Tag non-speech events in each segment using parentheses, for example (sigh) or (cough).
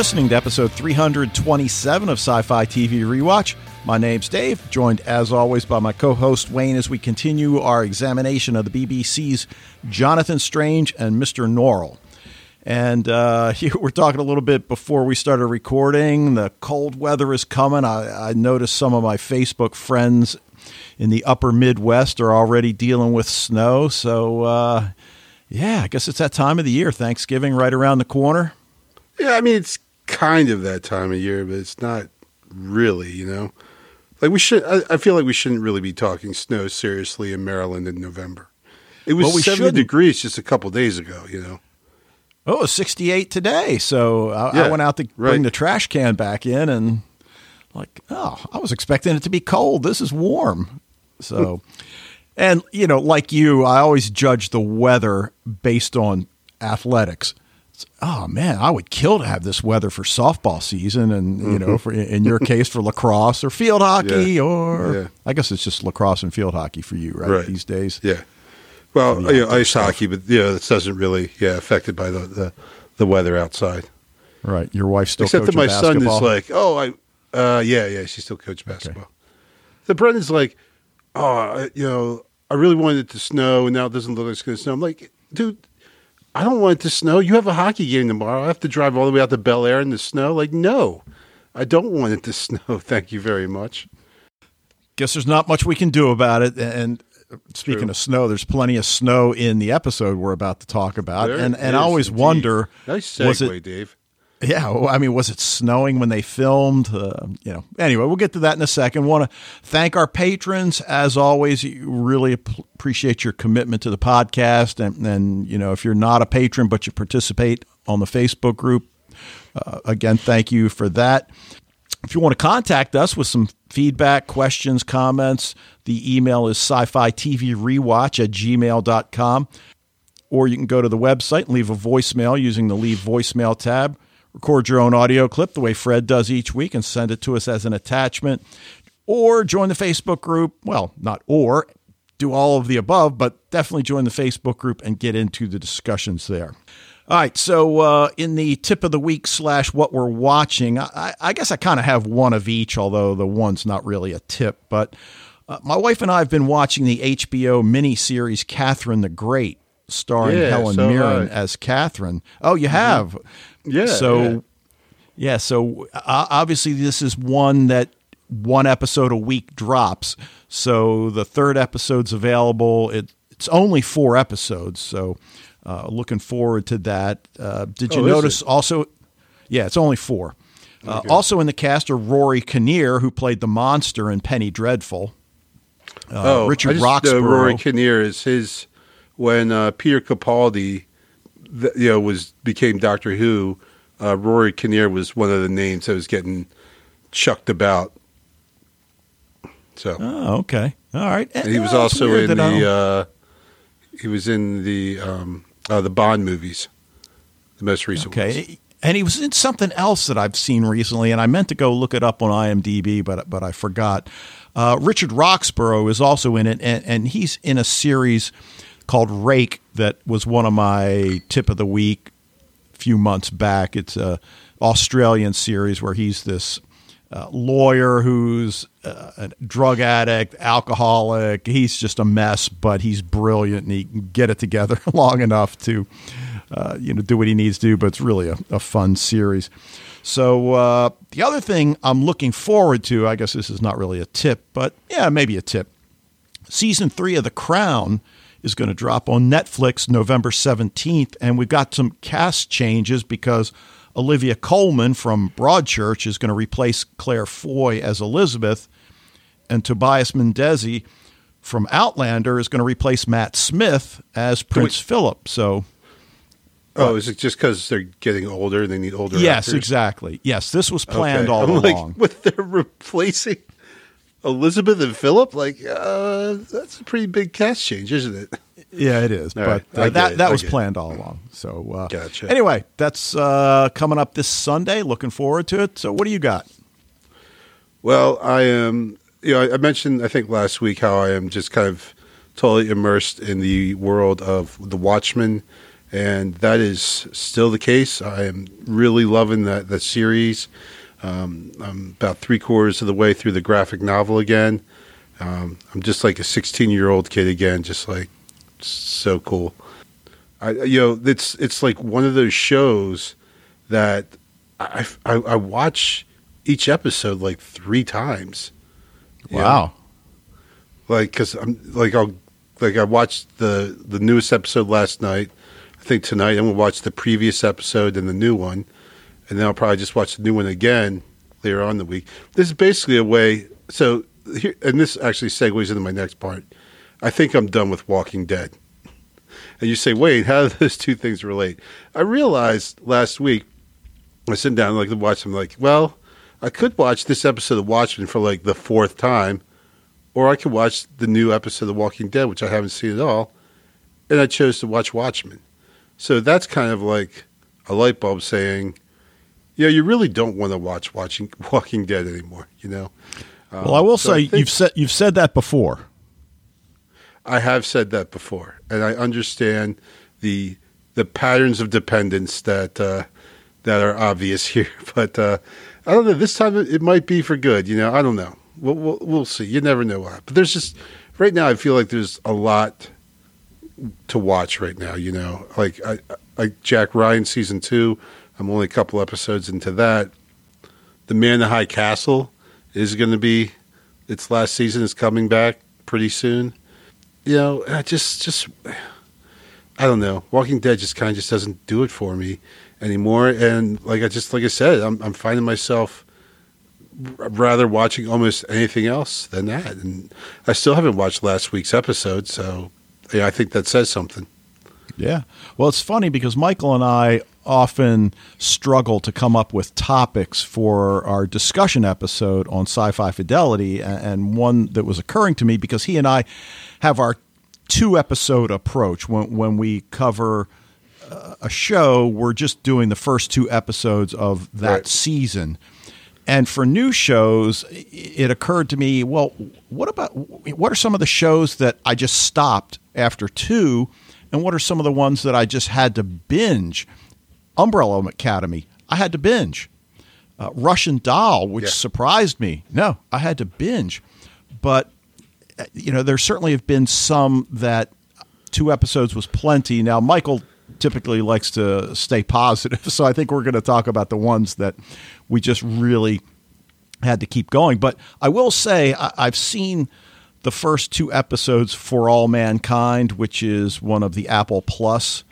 Listening to episode 327 of Sci Fi TV Rewatch. My name's Dave, joined as always by my co host Wayne as we continue our examination of the BBC's Jonathan Strange and Mr. Norrell. And uh, (laughs) we're talking a little bit before we started recording. The cold weather is coming. I, I noticed some of my Facebook friends in the upper Midwest are already dealing with snow. So, uh, yeah, I guess it's that time of the year. Thanksgiving right around the corner. Yeah, I mean it's kind of that time of year, but it's not really, you know. Like we should, I, I feel like we shouldn't really be talking snow seriously in Maryland in November. It was Well, we 70 shouldn't. degrees just a couple days ago, you know. Oh, it's 68 today. So I, I went out to right. bring the trash can back in and like, oh, I was expecting it to be cold. This is warm. So, hmm. and you know, like you, I always judge the weather based on athletics. Oh man, I would kill to have this weather for softball season, and you know, for in your case for lacrosse or field hockey, Mm-hmm. Yeah. or Yeah. I guess it's just lacrosse and field hockey for you, right? Right. These days, Yeah. Well, you know, ice stuff. hockey, but you know, this doesn't really, yeah, affected by the, the, the weather outside. right? Your wife still Except that my son is like, oh, I, uh, yeah, yeah, she still coaches basketball. The Brendan's like, oh, you know, I really wanted it to snow, and now it doesn't look like it's going to snow. I'm like, dude, I don't want it to snow. You have a hockey game tomorrow. I have to drive all the way out to Bel Air in the snow. Like, no, I don't want it to (laughs) snow. Thank you very much. guess there's not much we can do about it. And speaking True. of snow, there's plenty of snow in the episode we're about to talk about. There and and I always indeed. wonder, Nice was segue, it? Dave. Yeah, well, I mean, was it snowing when they filmed? Uh, you know. Anyway, we'll get to that in a second. Want to thank our patrons as always. Really appreciate your commitment to the podcast, and and you know, if you're not a patron but you participate on the Facebook group, uh, again, thank you for that. If you want to contact us with some feedback, questions, comments, the email is sci fi TV rewatch at gmail.com. Or you can go to the website and leave a voicemail using the Leave Voicemail tab. Record your own audio clip the way Fred does each week and send it to us as an attachment. Or join the Facebook group. Well, not or, do all of the above, but definitely join the Facebook group and get into the discussions there. All right, so uh, in the tip of the week slash what we're watching, I, I guess I kind of have one of each, although the one's not really a tip. But uh, my wife and I have been watching the HBO miniseries Catherine the Great, starring Yeah, Helen so Mirren I. as Catherine. Oh, you have? Yeah, So, yeah. yeah, so uh, obviously this is one that one episode a week drops. So the third episode's available. It, it's only four episodes, so uh, looking forward to that. Uh, did you Oh, notice also? Yeah, it's only four. Uh, also in the cast are Rory Kinnear, who played the monster in Penny Dreadful. Uh, oh, Richard I just Roxburgh. Rory Kinnear is his when uh, Peter Capaldi, th- you know, was became Doctor Who. Uh, Rory Kinnear was one of the names that was getting chucked about. So oh, okay, all right. and he was Oh, also in that I don't- the uh, he was in the um, uh, the Bond movies, the most recent ones. Okay. And he was in something else that I've seen recently, and I meant to go look it up on IMDb, but but I forgot. Uh, Richard Roxburgh is also in it, and, and he's in a series called Rake that was one of my tip of the week a few months back. It's a Australian series where he's this uh, lawyer who's uh, a drug addict, alcoholic. He's just a mess, but he's brilliant and he can get it together (laughs) long enough to, uh, you know, do what he needs to do. But it's really a, a fun series. So uh, the other thing I'm looking forward to, I guess this is not really a tip, but yeah, maybe a tip. Season three of The Crown is going to drop on Netflix November 17th, and we've got some cast changes because Olivia Colman from Broadchurch is going to replace Claire Foy as Elizabeth, and Tobias Menzies from Outlander is going to replace Matt Smith as Prince Philip. So Oh, is it just because they're getting older they need older? yes, actors? exactly. Yes, this was planned Okay. all I'm along. (laughs) Like, what they're replacing Elizabeth and Philip? Like, uh, that's a pretty big cast change, isn't it? Yeah, it is. All but right. Uh, that it. that was planned all along. So uh, Gotcha. Anyway, that's uh, coming up this Sunday. Looking forward to it. So what do you got? Well, I am. You know, I- mentioned I think last week how I am just kind of totally immersed in the world of The Watchmen and that is still the case. I am really loving that that series. Um, I'm about three quarters of the way through the graphic novel again. Um, I'm just like a 16 year old kid again, just like so cool. I, you know, it's it's like one of those shows that I, I, I watch each episode like three times. you know? Wow. like because I'm like I'll like I watched the the newest episode last night. I think tonight I'm gonna watch the previous episode and the new one, and then I'll probably just watch the new one again later on in the week. This is basically a way. So here, and this actually segues into my next part. I think I'm done with Walking Dead. And you say, wait, how do (laughs) those two things relate? I realized last week I sit down like to watch them. Like, well, I could watch this episode of Watchmen for like the fourth time, or I could watch the new episode of Walking Dead, which I haven't seen at all, and I chose to watch Watchmen. So that's kind of like a light bulb saying, yeah, you really don't want to watch watching Walking Dead anymore. You know. Um, Well, I will so say think- you've said you've said that before. I have said that before, and I understand the the patterns of dependence that uh, that are obvious (laughs) here. But uh, I don't know. This time it, it might be for good. You know, I don't know. We'll, we'll, we'll see. You never know what. But there's just right now. I feel like there's a lot to watch right now. You know, like I, like Jack Ryan season two. I'm only a couple episodes into that. The Man in the High Castle is going to be its last season is coming back pretty soon you know, I just just I don't know. Walking Dead just kind of just doesn't do it for me anymore. And like I just like I said, I'm I'm finding myself rather watching almost anything else than that. And I still haven't watched last week's episode, so yeah, I think that says something. Yeah. Well, it's funny because Michael and I often struggle to come up with topics for our discussion episode on sci fi fidelity. And one that was occurring to me because he and I have our two episode approach. When, when we cover uh, a show, we're just doing the first two episodes of that Right. season. And for new shows, it occurred to me, well, what about what are some of the shows that I just stopped after two, and what are some of the ones that I just had to binge? Umbrella Academy, I had to binge. Uh, Russian Doll, which Yeah. surprised me, no, I had to binge. But uh, you know, there certainly have been some that two episodes was plenty. Now, Michael typically likes to stay positive, (laughs) so I think we're going to talk about the ones that we just really had to keep going. But I will say I, I've seen the first two episodes for All Mankind, which is one of the Apple Plus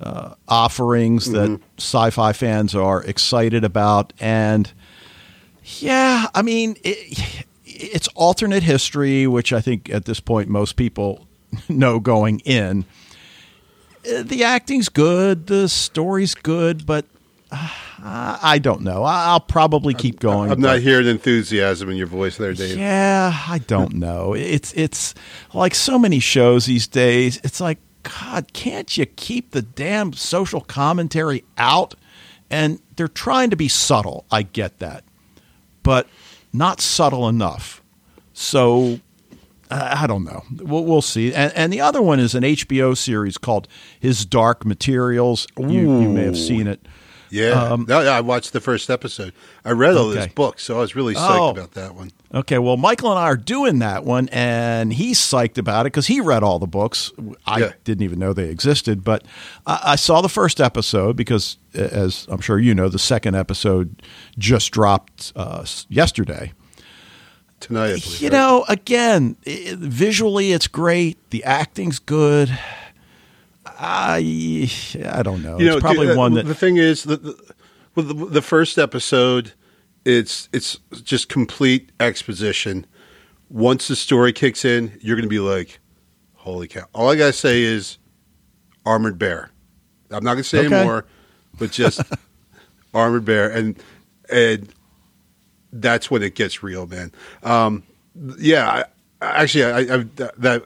uh, offerings that sci-fi fans are excited about, and yeah, I mean it, it's alternate history, which I think at this point most people (laughs) know going in. Uh, The acting's good, the story's good, but uh, I don't know. I'll probably keep going. I'm not hearing enthusiasm in your voice there, Dave. yeah, I don't know. It's it's like so many shows these days. It's like God, can't you keep the damn social commentary out? And they're trying to be subtle. I get that, but not subtle enough. So I I don't know. We'll, we'll see. And, and the other one is an HBO series called His Dark Materials. You, you may have seen it. Yeah, no, yeah, I watched the first episode. I read all Um, Okay. those books, so I was really psyched Oh. about that one. Okay, well, Michael and I are doing that one, and he's psyched about it because he read all the books. I Yeah. didn't even know they existed, but I, I saw the first episode because, as I'm sure you know, the second episode just dropped uh, yesterday. Tonight, I believe, You right? know, again, i visually it's great, the acting's good. I I don't know. you know, it's probably dude, uh, one that the thing is the, the, well, the the first episode, it's it's just complete exposition. Once the story kicks in, you're going to be like, "Holy cow!" All I gotta say is, "Armored Bear." I'm not going to say Okay. more, but just (laughs) Armored Bear, and and that's when it gets real, man. Um, yeah, I, actually, I, I that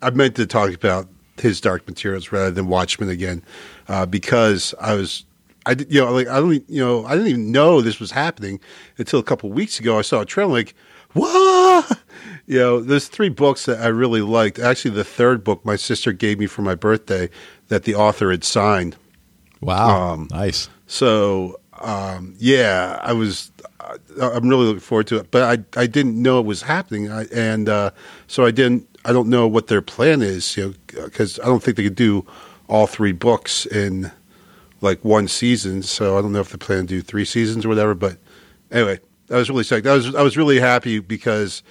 I meant to talk about his Dark Materials rather than Watchmen again, uh, because I was. I did, you know, like I don't, you know, I didn't even know this was happening until a couple weeks ago. I saw a trailer, like, what? (laughs) you know, there's three books that I really liked. Actually, the third book my sister gave me for my birthday that the author had signed. Wow, Um, nice. So um, yeah, I was. I- I'm really looking forward to it, but I I didn't know it was happening, I, and uh, so I didn't. I don't know what their plan is, you know, because I don't think they could do all three books in like one season. So I don't know if they plan to do three seasons or whatever. But anyway, I was really psyched. I was I was really happy because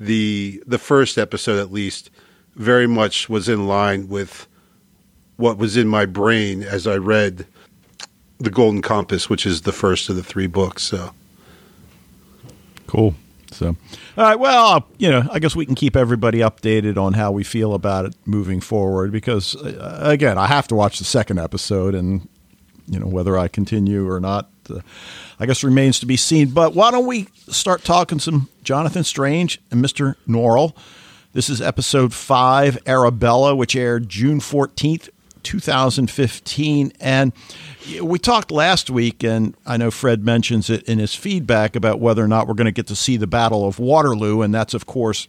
the the first episode at least very much was in line with what was in my brain as I read the Golden Compass, which is the first of the three books. So Cool. So, all right. Well, you know, I guess we can keep everybody updated on how we feel about it moving forward because, uh, again, I have to watch the second episode and, you know, whether I continue or not, uh, I guess remains to be seen. But why don't we start talking some Jonathan Strange and Mr. Norrell? This is episode five, Arabella, which aired June 14th, 2015. And we talked last week, and I know Fred mentions it in his feedback about whether or not we're going to get to see the Battle of Waterloo. And that's, of course,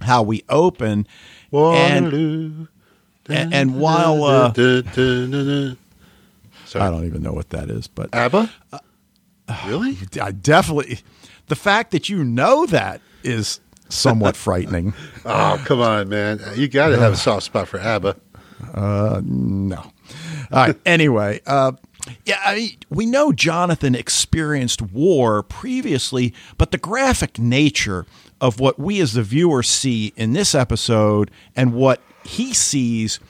how we open. Waterloo. and, and while uh. I don't even know what that is, but ABBA. Uh, really? I definitely the fact that you know that is somewhat (laughs) frightening. Oh, come on, man! You got to have a soft spot for ABBA. No. All right. Anyway, uh, yeah, I mean, we know Jonathan experienced war previously, but the graphic nature of what we as the viewer see in this episode and what he sees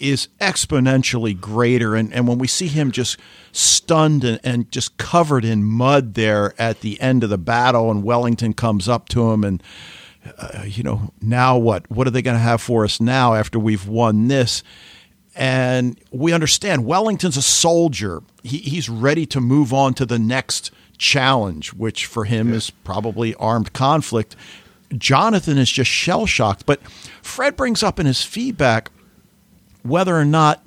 is exponentially greater. And, and when we see him just stunned and, and just covered in mud there at the end of the battle, and Wellington comes up to him and uh, you know, now what? What are they going to have for us now after we've won this? And we understand Wellington's a soldier. He, he's ready to move on to the next challenge, which for him is probably armed conflict. Jonathan is just shell shocked. But Fred brings up in his feedback whether or not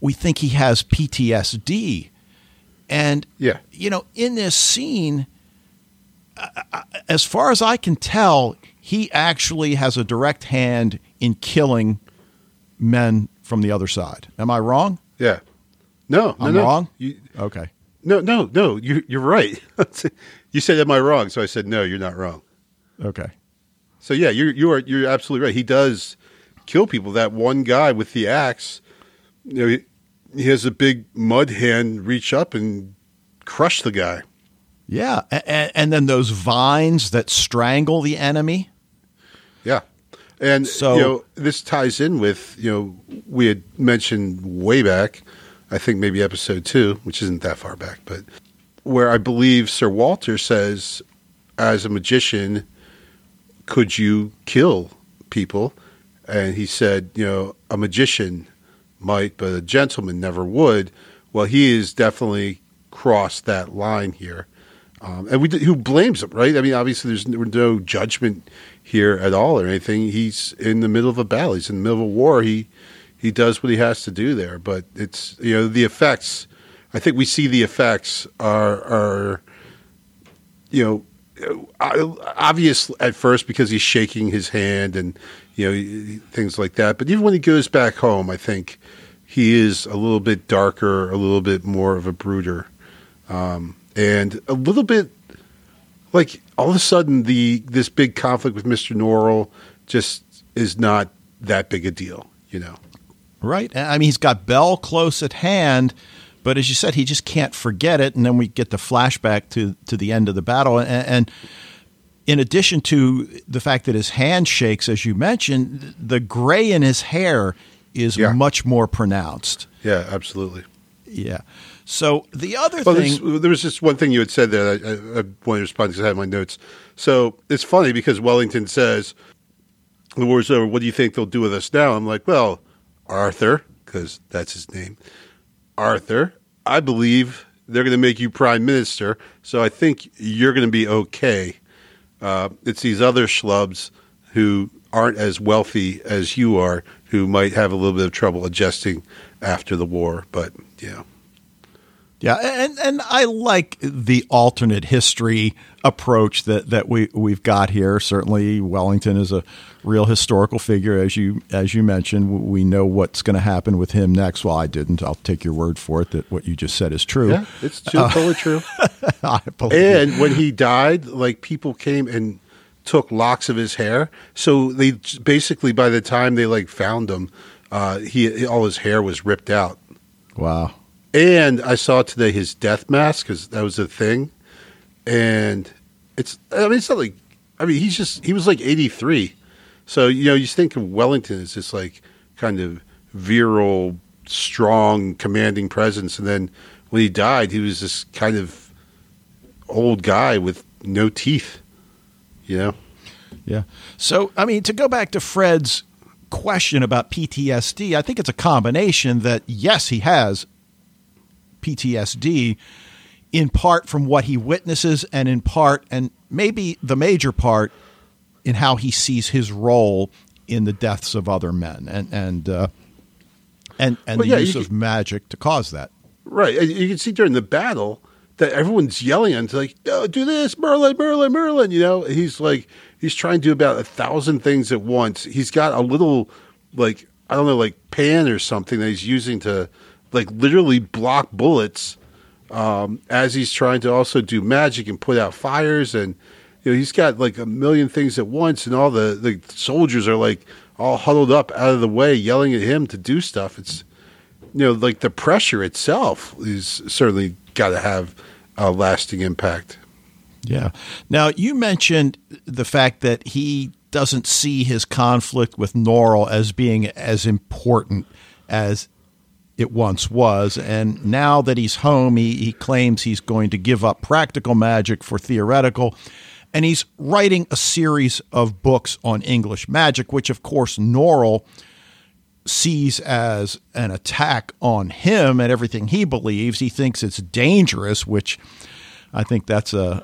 we think he has PTSD. And, Yeah. you know, in this scene, as far as I can tell, he actually has a direct hand in killing men from the other side. Am I wrong? Yeah. No, no, I'm no. wrong? You, Okay. no, no, no. You, you're right. (laughs) you said, "Am I wrong?" So I said, "No, you're not wrong." Okay. So yeah, you're you are you're absolutely right. He does kill people. That one guy with the axe, you know, he, he has a big mud hand reach up and crush the guy. Yeah. And, and then those vines that strangle the enemy. Yeah. And So- you know, this ties in with, you know, we had mentioned way back, I think maybe episode two, which isn't that far back, but where I believe Sir Walter says, as a magician, could you kill people? And he said, you know, a magician might, but a gentleman never would. Well, he has definitely crossed that line here. Um, and we who blames him, right? I mean, obviously, there's no, judgment here at all or anything. He's in the middle of a battle. He's in the middle of a war. He he does what he has to do there. But it's you know the effects. I think we see the effects are are you know obvious at first because he's shaking his hand and you know things like that. But even when he goes back home, I think he is a little bit darker, a little bit more of a brooder, um, and a little bit like all of a sudden the this big conflict with Mister Norrell just is not that big a deal, you know. Right. I mean, he's got Bell close at hand, but as you said, he just can't forget it. And then we get the flashback to to the end of the battle, and, and in addition to the fact that his hand shakes, as you mentioned, the gray in his hair is Yeah. much more pronounced. Yeah, absolutely. Yeah. So the other Well, thing, there was just one thing you had said there. that I, I, I wanted to respond because I had my notes. So it's funny because Wellington says, "The war's over. What do you think they'll do with us now?" I'm like, "Well, Arthur, because that's his name. Arthur, I believe they're going to make you prime minister. So I think you're going to be okay. Uh, it's these other schlubs who aren't as wealthy as you are who might have a little bit of trouble adjusting after the war. But yeah." Yeah, and and I like the alternate history approach that, that we we've got here. Certainly, Wellington is a real historical figure, as you as you mentioned. We know what's going to happen with him next. Well, I didn't. I'll take your word for it that what you just said is true. Yeah, it's true, totally true. (laughs) and when he died, like people came and took locks of his hair. So they basically, by the time they like found him, uh, he all his hair was ripped out. Wow. And I saw today his death mask because that was a thing. And it's, I mean, it's not like, I mean, he's just, he was like 83. So, you know, you think of Wellington as this like kind of virile, strong, commanding presence. And then when he died, he was this kind of old guy with no teeth, you know? Yeah. So, I mean, to go back to Fred's question about PTSD, I think it's a combination that, yes, he has PTSD in part from what he witnesses and in part and maybe the major part in how he sees his role in the deaths of other men and and uh, and and well, the yeah, use of can, magic to cause that. Right, you can see during the battle that everyone's yelling and like, oh, "Do this, Merlin, Merlin, Merlin!" You know, he's like he's trying to do about a thousand things at once. He's got a little like I don't know, like pan or something that he's using to like literally block bullets um, as he's trying to also do magic and put out fires and you know he's got like a million things at once and all the the soldiers are like all huddled up out of the way yelling at him to do stuff it's you know like the pressure itself is certainly got to have a lasting impact yeah now you mentioned the fact that he doesn't see his conflict with Norrell as being as important as it once was. And now that he's home, he, he claims he's going to give up practical magic for theoretical. And he's writing a series of books on English magic, which, of course, Norrell sees as an attack on him and everything he believes. He thinks it's dangerous, which I think that's a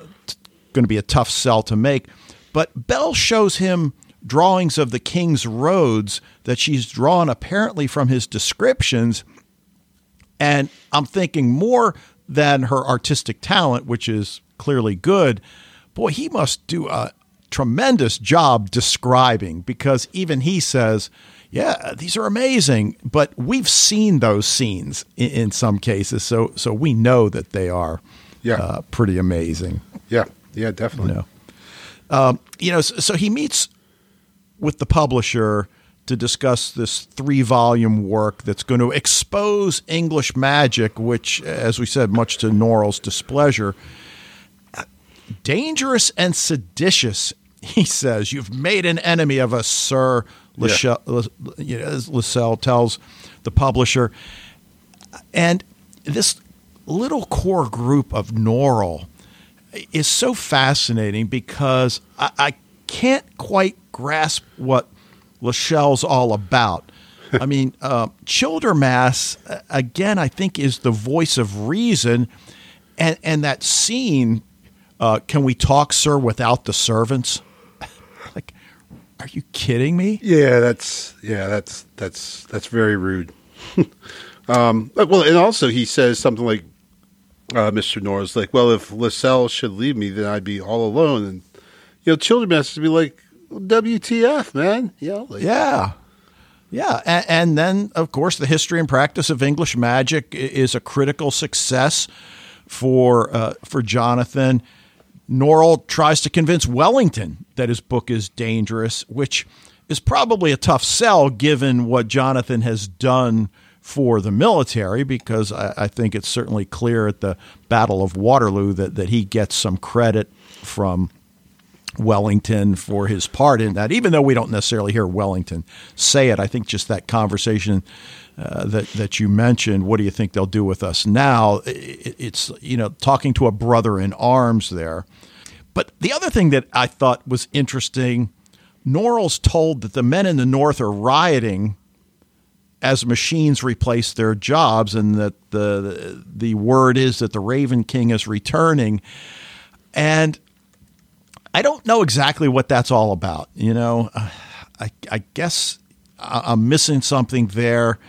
going to be a tough sell to make. But Bell shows him drawings of the king's roads that she's drawn apparently from his descriptions and I'm thinking more than her artistic talent, which is clearly good. Boy, he must do a tremendous job describing because even he says, yeah, these are amazing, but we've seen those scenes in, in some cases, so so we know that they are yeah. Uh, pretty amazing. Yeah, yeah, definitely. You know, um, you know so, so he meets with the publisher to discuss this three volume work that's going to expose English magic, which, as we said, much to Norrell's displeasure, dangerous and seditious. He says, You've made an enemy of us, sir, Lascelles, yeah. Lascelles tells the publisher. And this little core group of Norrell is so fascinating because I, I can't quite grasp what Lascelles all about. I mean, (laughs) uh, Childermass again. I think is the voice of reason, and and that scene. Uh, can we talk, sir, without the servants? (laughs) like, are you kidding me? Yeah, that's yeah, that's that's that's very rude. (laughs) um, well, and also he says something like, uh, "Mr. Norrell's like, well, if Lascelles should leave me, then I'd be all alone." And you know, Childermass would be like, WTF, man? You know, like, yeah. Yeah, and, and, then of course the history and practice of English magic is a critical success for uh, for Jonathan. Norrell tries to convince Wellington that his book is dangerous, which is probably a tough sell given what Jonathan has done for the military, because I, I think it's certainly clear at the Battle of Waterloo that, that he gets some credit from Wellington for his part in that. Even though we don't necessarily hear Wellington say it, I think just that conversation uh, that that you mentioned. What do you think they'll do with us now? It, it's you know talking to a brother in arms there. But the other thing that I thought was interesting, Norrell's told that the men in the North are rioting as machines replace their jobs, and that the the word is that the Raven King is returning. And I don't know exactly what that's all about. You know, I, I guess I'm missing something there.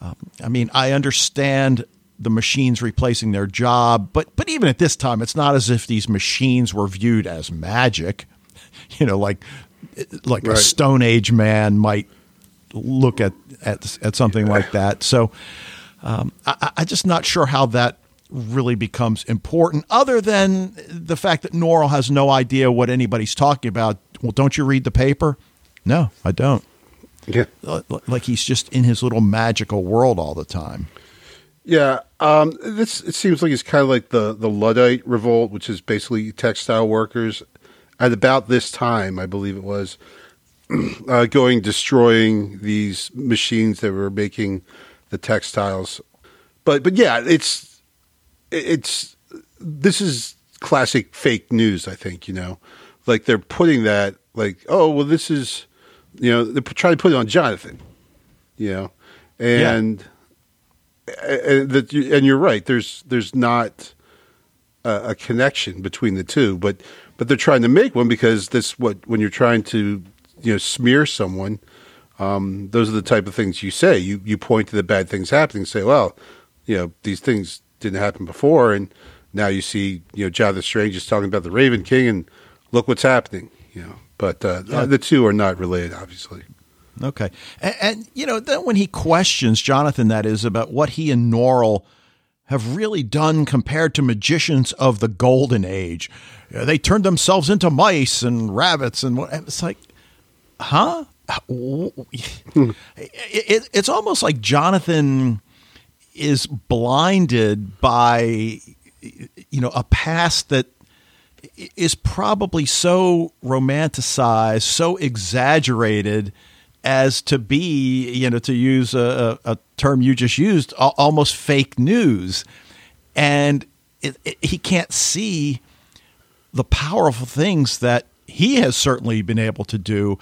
Um, I mean, I understand the machines replacing their job. But but even at this time, it's not as if these machines were viewed as magic. (laughs) You know, like like Right. a Stone Age man might look at at, at something like that. So um, I, I'm just not sure how that really becomes important, other than the fact that Norrell has no idea what anybody's talking about. Well, don't you read the paper? No, I don't. Yeah. Like he's just in his little magical world all the time. Yeah, um, this it seems like it's kind of like the the Luddite revolt, which is basically textile workers. At about this time, I believe it was, uh, going destroying these machines that were making the textiles. But but yeah, it's it's this is classic fake news. I think you know, like they're putting that like oh well this is you know they're trying to put it on Jonathan, you know, and and that you, and you're right. There's there's not a, a connection between the two, but but they're trying to make one because this what when you're trying to you know smear someone, um, those are the type of things you say. You you point to the bad things happening, say, well, you know these things didn't happen before, and now you see you know Jonathan Strange is talking about the Raven King, and look what's happening. You know, but uh, Yeah. the two are not related, obviously. Okay. And, and, you know, then when he questions Jonathan, that is, about what he and Norrell have really done compared to magicians of the golden age, they turned themselves into mice and rabbits. And what, it's like, huh? it, it, it's almost like Jonathan is blinded by, you know, a past that is probably so romanticized, so exaggerated as to be, you know, to use a, a a term you just used, al- almost fake news. And it, it, he can't see the powerful things that he has certainly been able to do.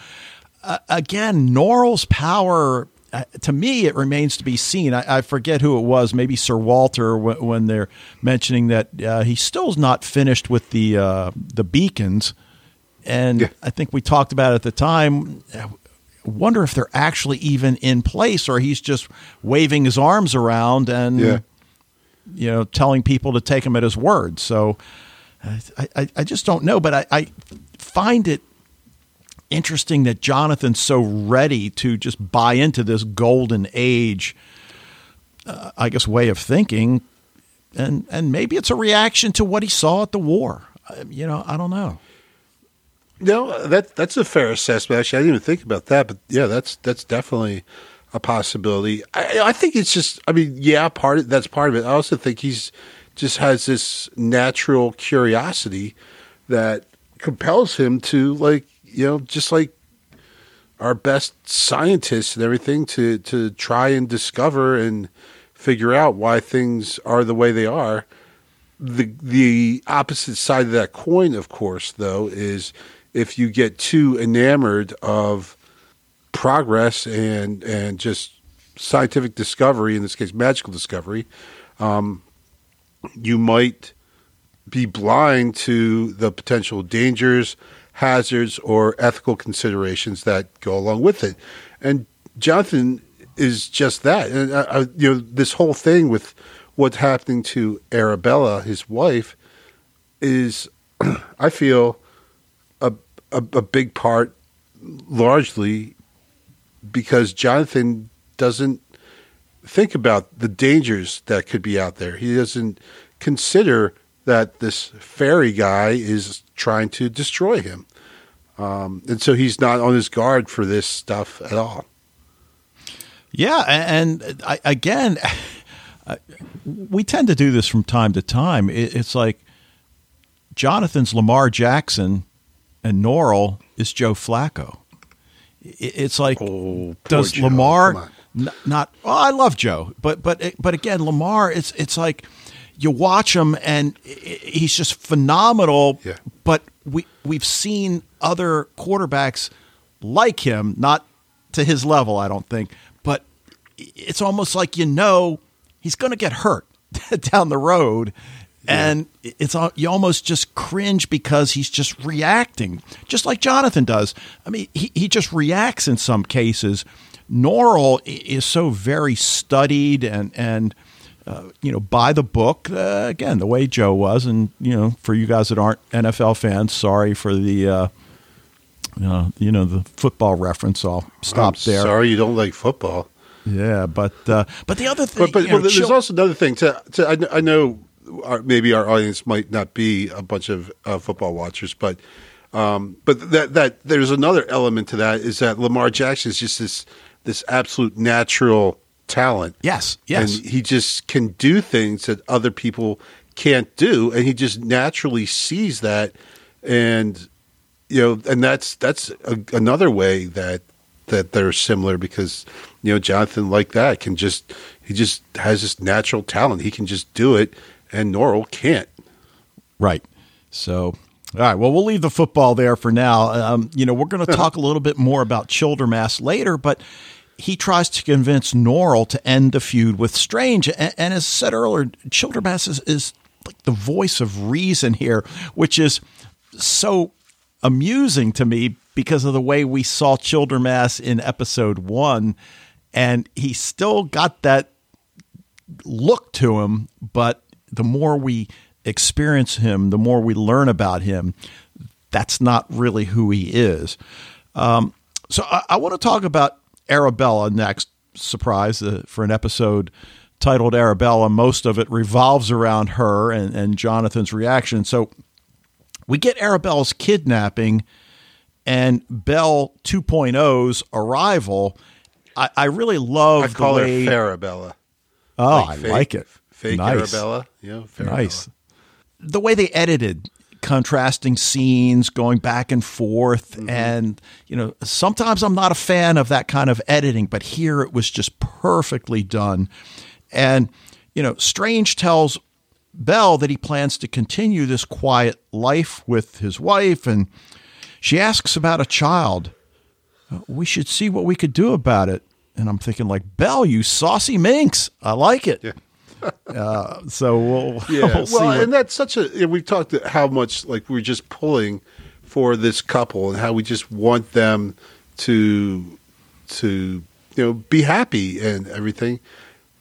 Uh, again, Norrell's power, uh, to me, it remains to be seen. I, I forget who it was, maybe Sir Walter, when, when they're mentioning that uh, he still's not finished with the uh, the beacons. And Yeah. I think we talked about it at the time. I wonder if they're actually even in place, or he's just waving his arms around and Yeah. you know, telling people to take him at his word. So I, I, I just don't know, but I, I find it interesting that Jonathan's so ready to just buy into this golden age, uh, I guess, way of thinking. And, and maybe it's a reaction to what he saw at the war. Uh, You know, I don't know. No, that that's a fair assessment. Actually, I didn't even think about that, but yeah, that's that's definitely a possibility. I, I think it's just. I mean, yeah, part of, that's part of it. I also think he's just has this natural curiosity that compels him to like you know just like our best scientists and everything to to try and discover and figure out why things are the way they are. The the opposite side of that coin, of course, though, is if you get too enamored of progress and and just scientific discovery, in this case, magical discovery, um, you might be blind to the potential dangers, hazards, or ethical considerations that go along with it. And Jonathan is just that. And uh, uh, you know, this whole thing with what's happening to Arabella, his wife, is (clears throat) I feel a, a a big part, largely because Jonathan doesn't think about the dangers that could be out there. He doesn't consider that this fairy guy is trying to destroy him. Um, and so he's not on his guard for this stuff at all. Yeah, and, I, again, (laughs) we tend to do this from time to time. It's like Jonathan's Lamar Jackson and Norrell is Joe Flacco. It's like Oh, does Joe. Lamar Come on. n- not? Well, I love Joe, but but but again, Lamar, it's it's like you watch him and he's just phenomenal. Yeah. But we we've seen other quarterbacks like him, not to his level, I don't think, but it's almost like you know he's going to get hurt (laughs) down the road. And it's you almost just cringe because he's just reacting, just like Jonathan does. I mean, he, he just reacts in some cases. Norrell is so very studied and and uh, you know, by the book uh, again, the way Joe was, and you know, for you guys that aren't NFL fans, sorry for the. Uh, uh, you know the football reference. I'll stop I'm there. Sorry, you don't like football. Yeah, but uh, but the other thing, But, but know, there's chil- also another thing. To, to I, I know our, maybe our audience might not be a bunch of football watchers, but um, but that that there's another element to that is that Lamar Jackson is just this this absolute natural talent. yes, yes, And he just can do things that other people can't do, and he just naturally sees that, and you know, and that's that's a, another way that that they're similar because you know Jonathan like that can just he just has this natural talent. He can just do it, and Norrell can't. Right. So, all right. Well, we'll leave the football there for now. Um, you know, we're going (laughs) to talk a little bit more about Childermass later, but he tries to convince Norrell to end the feud with Strange. And, and as said earlier, Childermass is, is like the voice of reason here, which is so amusing to me because of the way we saw Childermass in episode one. And he still got that look to him, but the more we experience him, the more we learn about him, that's not really who he is. Um, so I, I want to talk about Arabella next. Surprise uh, for an episode titled Arabella. Most of it revolves around her and, and Jonathan's reaction. So we get Arabella's kidnapping and Bell 2.0's arrival. I, I really love I call the her way. Farabella. Oh, I fake- like it. Fake nice. Arabella. Know, Farabella. Nice. The way they edited contrasting scenes, going back and forth, Mm-hmm. and you know, sometimes I'm not a fan of that kind of editing, but here it was just perfectly done. And you know, Strange tells Bell that he plans to continue this quiet life with his wife, and she asks about a child. Uh, We should see what we could do about it. And I'm thinking, like, Bell, you saucy minx. I like it. Uh, so we'll, Yeah, (laughs) we'll see. well, what- and that's such a. You know, we've talked how much like we're just pulling for this couple and how we just want them to to you know be happy and everything,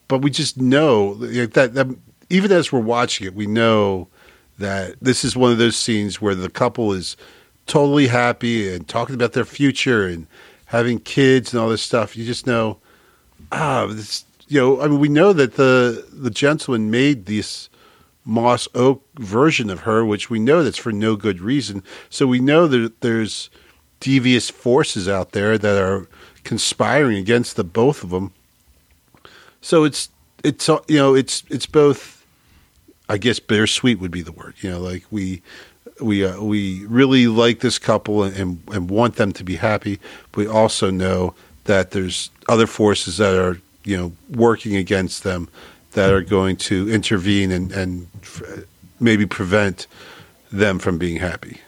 but we just know like, that that even as we're watching it, we know that this is one of those scenes where the couple is totally happy and talking about their future and having kids and all this stuff. You just know ah, this, you know, I mean, we know that the the gentleman made this moss oak version of her, which we know that's for no good reason. So we know that there's devious forces out there that are conspiring against the both of them. So it's it's you know it's it's both. I guess bittersweet would be the word. You know, like we we uh, we really like this couple and, and and want them to be happy. But we also know that there's other forces that are you know working against them that are going to intervene and and maybe prevent them from being happy.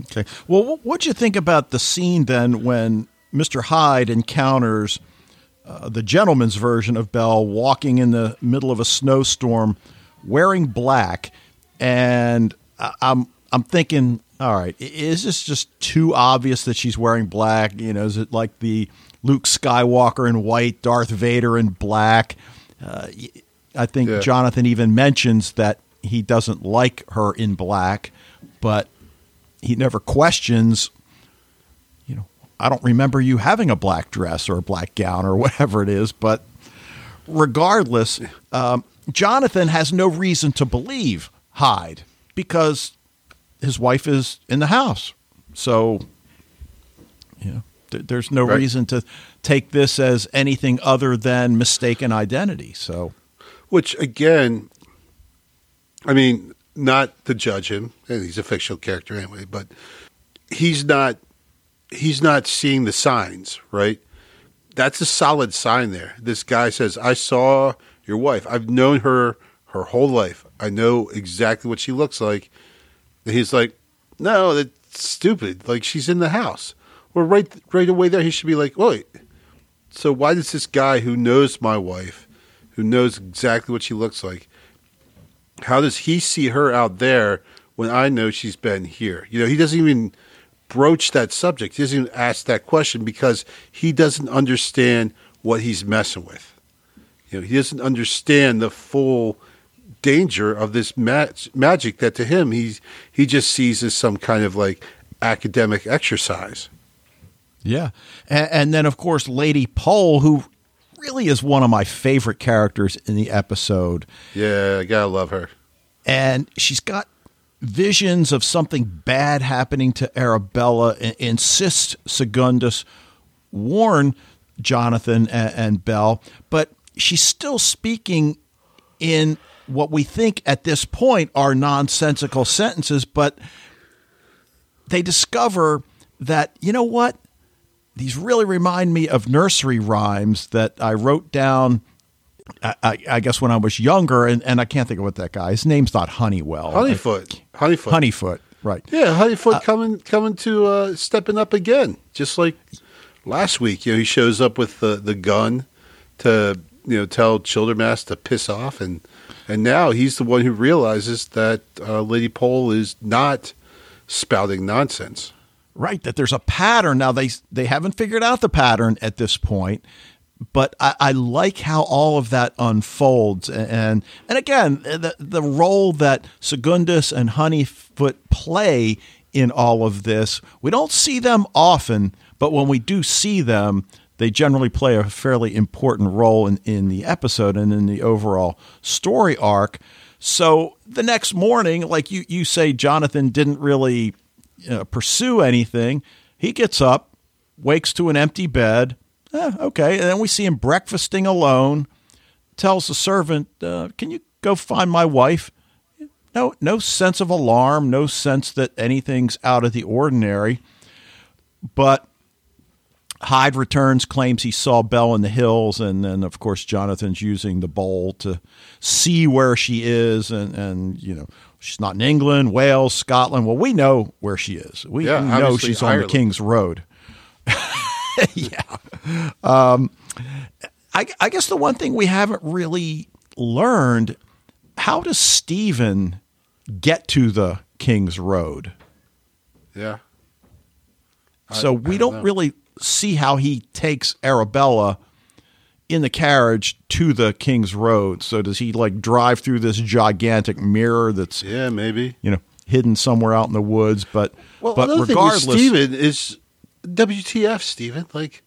Okay. Well, what'd you think about the scene then when Mr. Hyde encounters uh, the gentleman's version of Bell walking in the middle of a snowstorm wearing black? And I'm I'm thinking, all right, is this just too obvious that she's wearing black? You know, is it like the Luke Skywalker in white, Darth Vader in black? Uh, I think Yeah. Jonathan even mentions that he doesn't like her in black, but he never questions you know i don't remember you having a black dress or a black gown or (laughs) whatever it is but regardless um, jonathan has no reason to believe hyde because his wife is in the house so you know th- there's no Right. reason to take this as anything other than mistaken identity so Which again, I mean, not to judge him, he's a fictional character anyway, but he's not he's not seeing the signs, right? That's a solid sign there. This guy says, "I saw your wife. I've known her her whole life. I know exactly what she looks like." And he's like, "No, that's stupid. Like she's in the house." Well, right right away there, he should be like, "Wait, so why does this guy who knows my wife, who knows exactly what she looks like, how does he see her out there when I know she's been here? You know, he doesn't even broach that subject. He doesn't even ask that question because he doesn't understand what he's messing with. You know, he doesn't understand the full danger of this mag- magic that to him he's he just sees as some kind of like academic exercise. Yeah. And, and, then, of course, Lady Pole, who really is one of my favorite characters in the episode. Yeah, I gotta love her. And she's got visions of something bad happening to Arabella and insists Segundus warn Jonathan and, and Belle, but she's still speaking in what we think at this point are nonsensical sentences, but they discover that, you know what? These really remind me of nursery rhymes that I wrote down. I, I, guess when I was younger, and, and I can't think of what that guy. His name's not Honeywell. Honeyfoot. Honeyfoot. Honeyfoot. Right. Yeah, Honeyfoot uh, coming coming to uh, stepping up again, just like last week. You know, he shows up with the the gun to you know tell Childermass to piss off, and and now he's the one who realizes that uh, Lady Pole is not spouting nonsense. Right, that there's a pattern. Now they they haven't figured out the pattern at this point, but I, I like how all of that unfolds. And and again, the the role that Segundus and Honeyfoot play in all of this, we don't see them often, but when we do see them, they generally play a fairly important role in, in the episode and in the overall story arc. So the next morning, like you, you say, Jonathan didn't really uh, pursue anything. He gets up, wakes to an empty bed. Eh, okay. And then we see him breakfasting alone, tells the servant, uh, Can you go find my wife? No, no sense of alarm, no sense that anything's out of the ordinary. But Hyde returns, claims he saw Belle in the hills, and then of course Jonathan's using the bowl to see where she is, and and you know She's not in England, Wales, Scotland. Well, we know where she is. We yeah, know she's Ireland. on the King's Road. (laughs) yeah. Um, I, I guess the one thing we haven't really learned how does Stephen get to the King's Road? Yeah. So we I don't, don't really see how he takes Arabella in the carriage to the King's Road. So does he like drive through this gigantic mirror that's yeah maybe you know hidden somewhere out in the woods? But well, but regardless, Stephen is WTF, Stephen? Like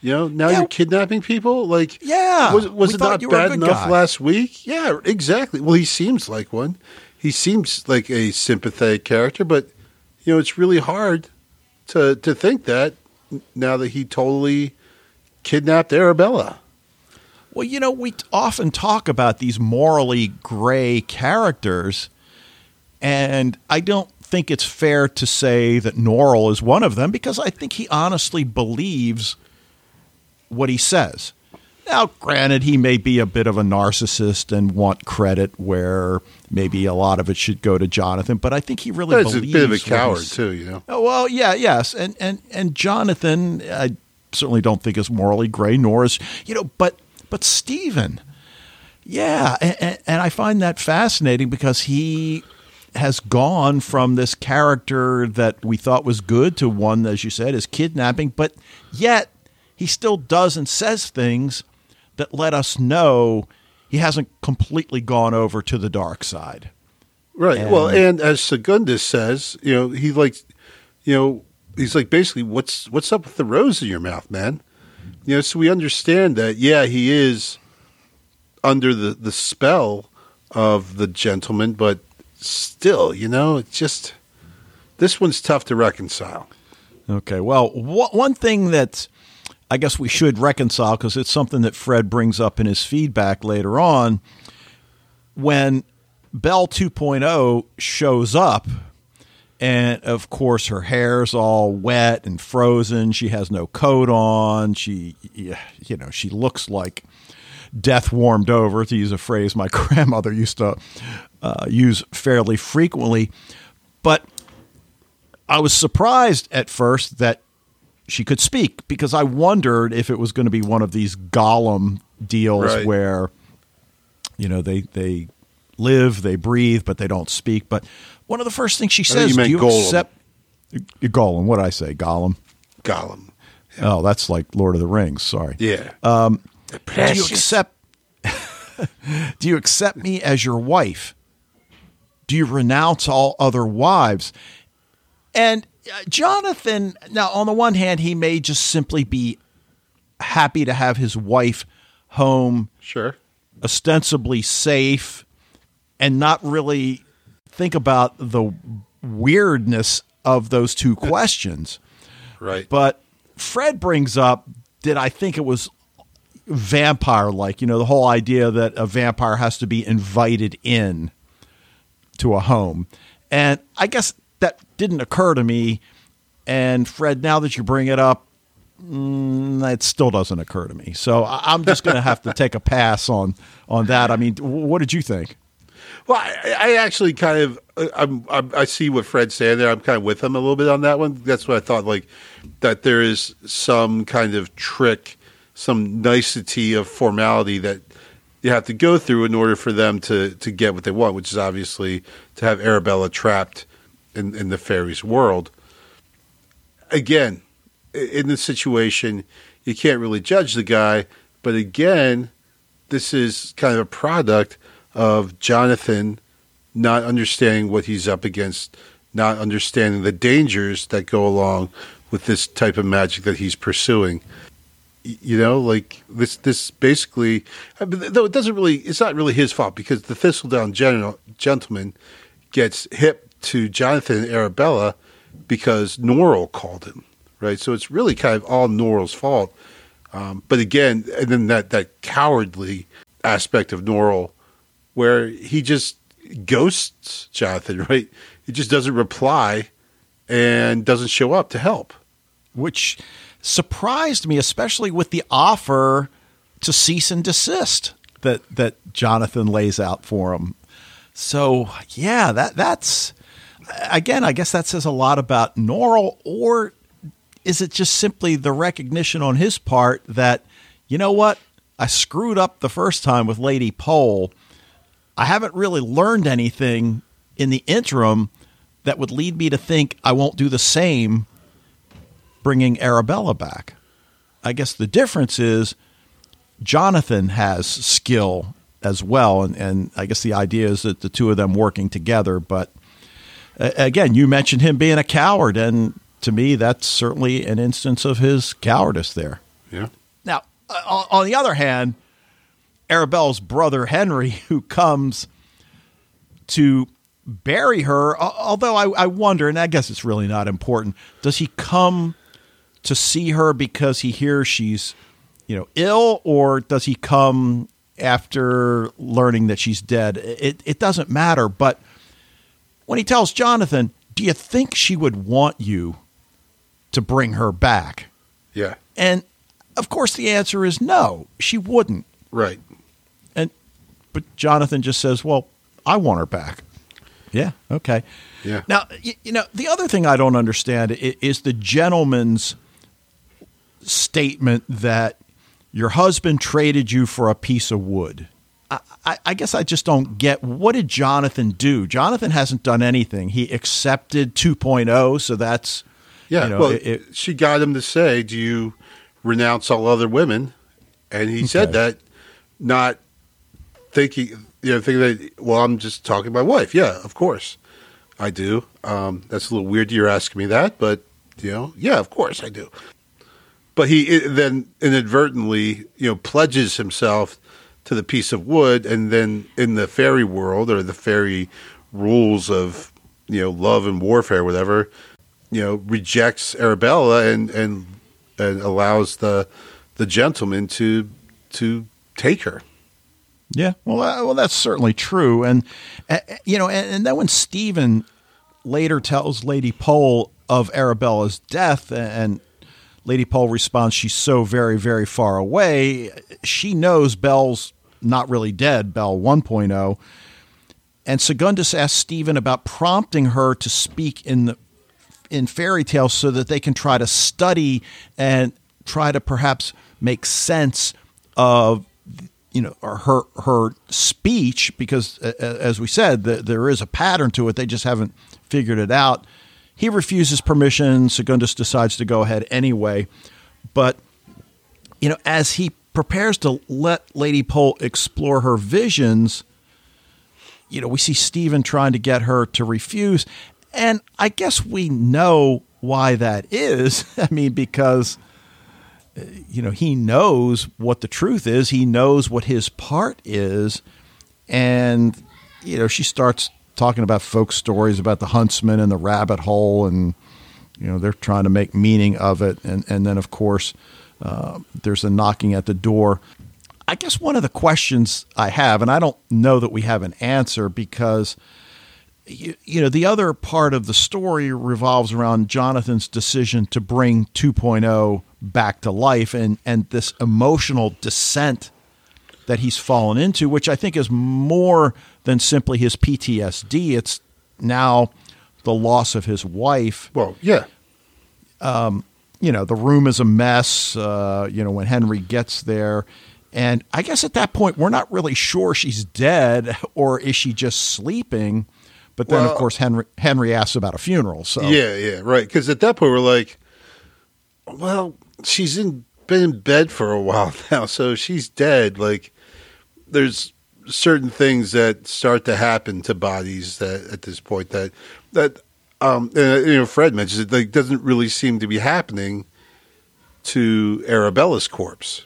you know now yeah. you're kidnapping people. Like yeah, was, was it not bad enough guy. last week? Yeah, exactly. Well, he seems like one. He seems like a sympathetic character, but you know it's really hard to to think that now that he totally kidnapped Arabella. Well, you know, we often talk about these morally gray characters, and I don't think it's fair to say that Norrell is one of them because I think he honestly believes what he says. Now, granted, he may be a bit of a narcissist and want credit where maybe a lot of it should go to Jonathan, but I think he really but believes. a bit of a coward too, you know. Oh, well, yeah, yes, and and and Jonathan, I certainly don't think is morally gray, nor is you know, but but Stephen, yeah, and, and I find that fascinating because he has gone from this character that we thought was good to one, as you said, is kidnapping, but yet he still does and says things that let us know he hasn't completely gone over to the dark side. Right. And, well, and as Segundus says, you know, he like, you know, he's like basically, what's what's up with the rose in your mouth, man? You know, so we understand that, yeah, he is under the, the spell of the gentleman, but still, you know, it's just this one's tough to reconcile. Okay. Well, wh- one thing that I guess we should reconcile because it's something that Fred brings up in his feedback later on when Bell 2.0 shows up and of course her hair's all wet and frozen. She has no coat on. She you know she looks like death warmed over to use a phrase my (laughs) grandmother used to uh, use fairly frequently. But i was surprised at first that she could speak because i wondered if it was going to be one of these golem deals right. where you know they they live they breathe but they don't speak. But one of the first things she says, you "Do you Gollum. accept Gollum?" What I say, Gollum. Gollum. Yeah. Oh, that's like Lord of the Rings. Sorry. Yeah. Um, do you accept? (laughs) Do you accept me as your wife? Do you renounce all other wives? And uh, Jonathan, now, on the one hand, he may just simply be happy to have his wife home, Sure. ostensibly safe, and not really think about the weirdness of those two (laughs) questions. Right. But Fred brings up did I think it was vampire like, you know, the whole idea that a vampire has to be invited in to a home. And I guess that didn't occur to me. And Fred, now that you bring it up, mm, it still doesn't occur to me. So I'm just going to have to (laughs) take a pass on on that. I mean, what did you think? Well, I, I actually kind of uh, I'm, I'm I see what Fred's saying there. I'm kind of with him a little bit on that one. That's what I thought. Like that there is some kind of trick, some nicety of formality that you have to go through in order for them to to get what they want, which is obviously to have Arabella trapped in in the fairies' world. Again, in this situation, you can't really judge the guy, but again, this is kind of a product of Jonathan not understanding what he's up against, not understanding the dangers that go along with this type of magic that he's pursuing. You know, like this. This basically, though it doesn't really. It's not really his fault because the Thistledown gen- gentleman gets hip to Jonathan and Arabella because Norrell called him, right? So it's really kind of all Norrell's fault. Um, but again, and then that that cowardly aspect of Norrell, where he just ghosts Jonathan, (laughs) right? He just doesn't reply and doesn't show up to help. Which surprised me, especially with the offer to cease and desist that that Jonathan lays out for him. So yeah, that that's again, I guess that says a lot about Norrell, or is it just simply the recognition on his part that you know what I screwed up the first time with Lady Pole. I haven't really learned anything in the interim that would lead me to think I won't do the same bringing Arabella back. I guess the difference is Jonathan has skill as well, and, and I guess the idea is that the two of them working together. But uh, again, you mentioned him being a coward, and to me, that's certainly an instance of his cowardice there. Yeah. Now, uh, on, on the other hand, Arabella's brother Henry, (laughs) who comes to bury her, although I, I wonder, and I guess it's really not important, does he come to see her because he hears she's, you know, ill, or does he come after learning that she's dead? It, it doesn't matter. But when he tells Jonathan, do you think she would want you to bring her back? Yeah. And of course, the answer is no, she wouldn't. Right. And but Jonathan just says, "Well, I want her back." Yeah. Okay. Yeah. Now, you, you know, the other thing I don't understand is, is the gentleman's statement that your husband traded you for a piece of wood. I, I, I guess I just don't get what did Jonathan do? Jonathan hasn't done anything. He accepted 2.0, so that's Yeah. you know, well, it- it- she got him to say, "Do you renounce all other women?" And he said that, not thinking, you know, thinking that. Well, I'm just talking to my wife. Yeah, of course, I do. Um, that's a little weird. You're asking me that, but you know, yeah, of course I do. But he then inadvertently, you know, pledges himself to the piece of wood, and then in the fairy world or the fairy rules of you know love and warfare, whatever, you know, rejects Arabella and and and allows the the gentleman to to take her. Yeah, well, uh, well, that's certainly true, and uh, you know, and, and then when Stephen later tells Lady Pole of Arabella's death, and Lady Pole responds, "She's so very, very far away." She knows Bell's not really dead, Bell 1.0, and Segundus asks Stephen about prompting her to speak in the in fairy tales so that they can try to study and try to perhaps make sense of you know her her speech because as we said th- there is a pattern to it they just haven't figured it out he refuses permission segundus decides to go ahead anyway but you know as he prepares to let Lady Pole explore her visions, you know, we see Stephen trying to get her to refuse. And I guess we know why that is. (laughs) I mean, because, you know, he knows what the truth is, he knows what his part is. And, you know, she starts talking about folk stories about the huntsman and the rabbit hole. And, you know, they're trying to make meaning of it. And, and then, of course, uh, there's a knocking at the door. I guess one of the questions I have, and I don't know that we have an answer because, you, you, know, the other part of the story revolves around Jonathan's decision to bring 2.0 back to life and, and this emotional descent that he's fallen into, which I think is more than simply his PTSD. It's now the loss of his wife. Well, yeah. Um, you know, the room is a mess, uh, you know, when Henry gets there. And I guess at that point, we're not really sure she's dead (laughs) or is she just sleeping. But then, well, of course, Henry Henry asks about a funeral. So yeah, yeah, right. Because at that point, we're like, well, she's in been in bed for a while (laughs) now, so she's dead. Like, there's certain things that start to happen to bodies that at this point that that um, and, you know, Fred mentions it like doesn't really seem to be happening to Arabella's corpse.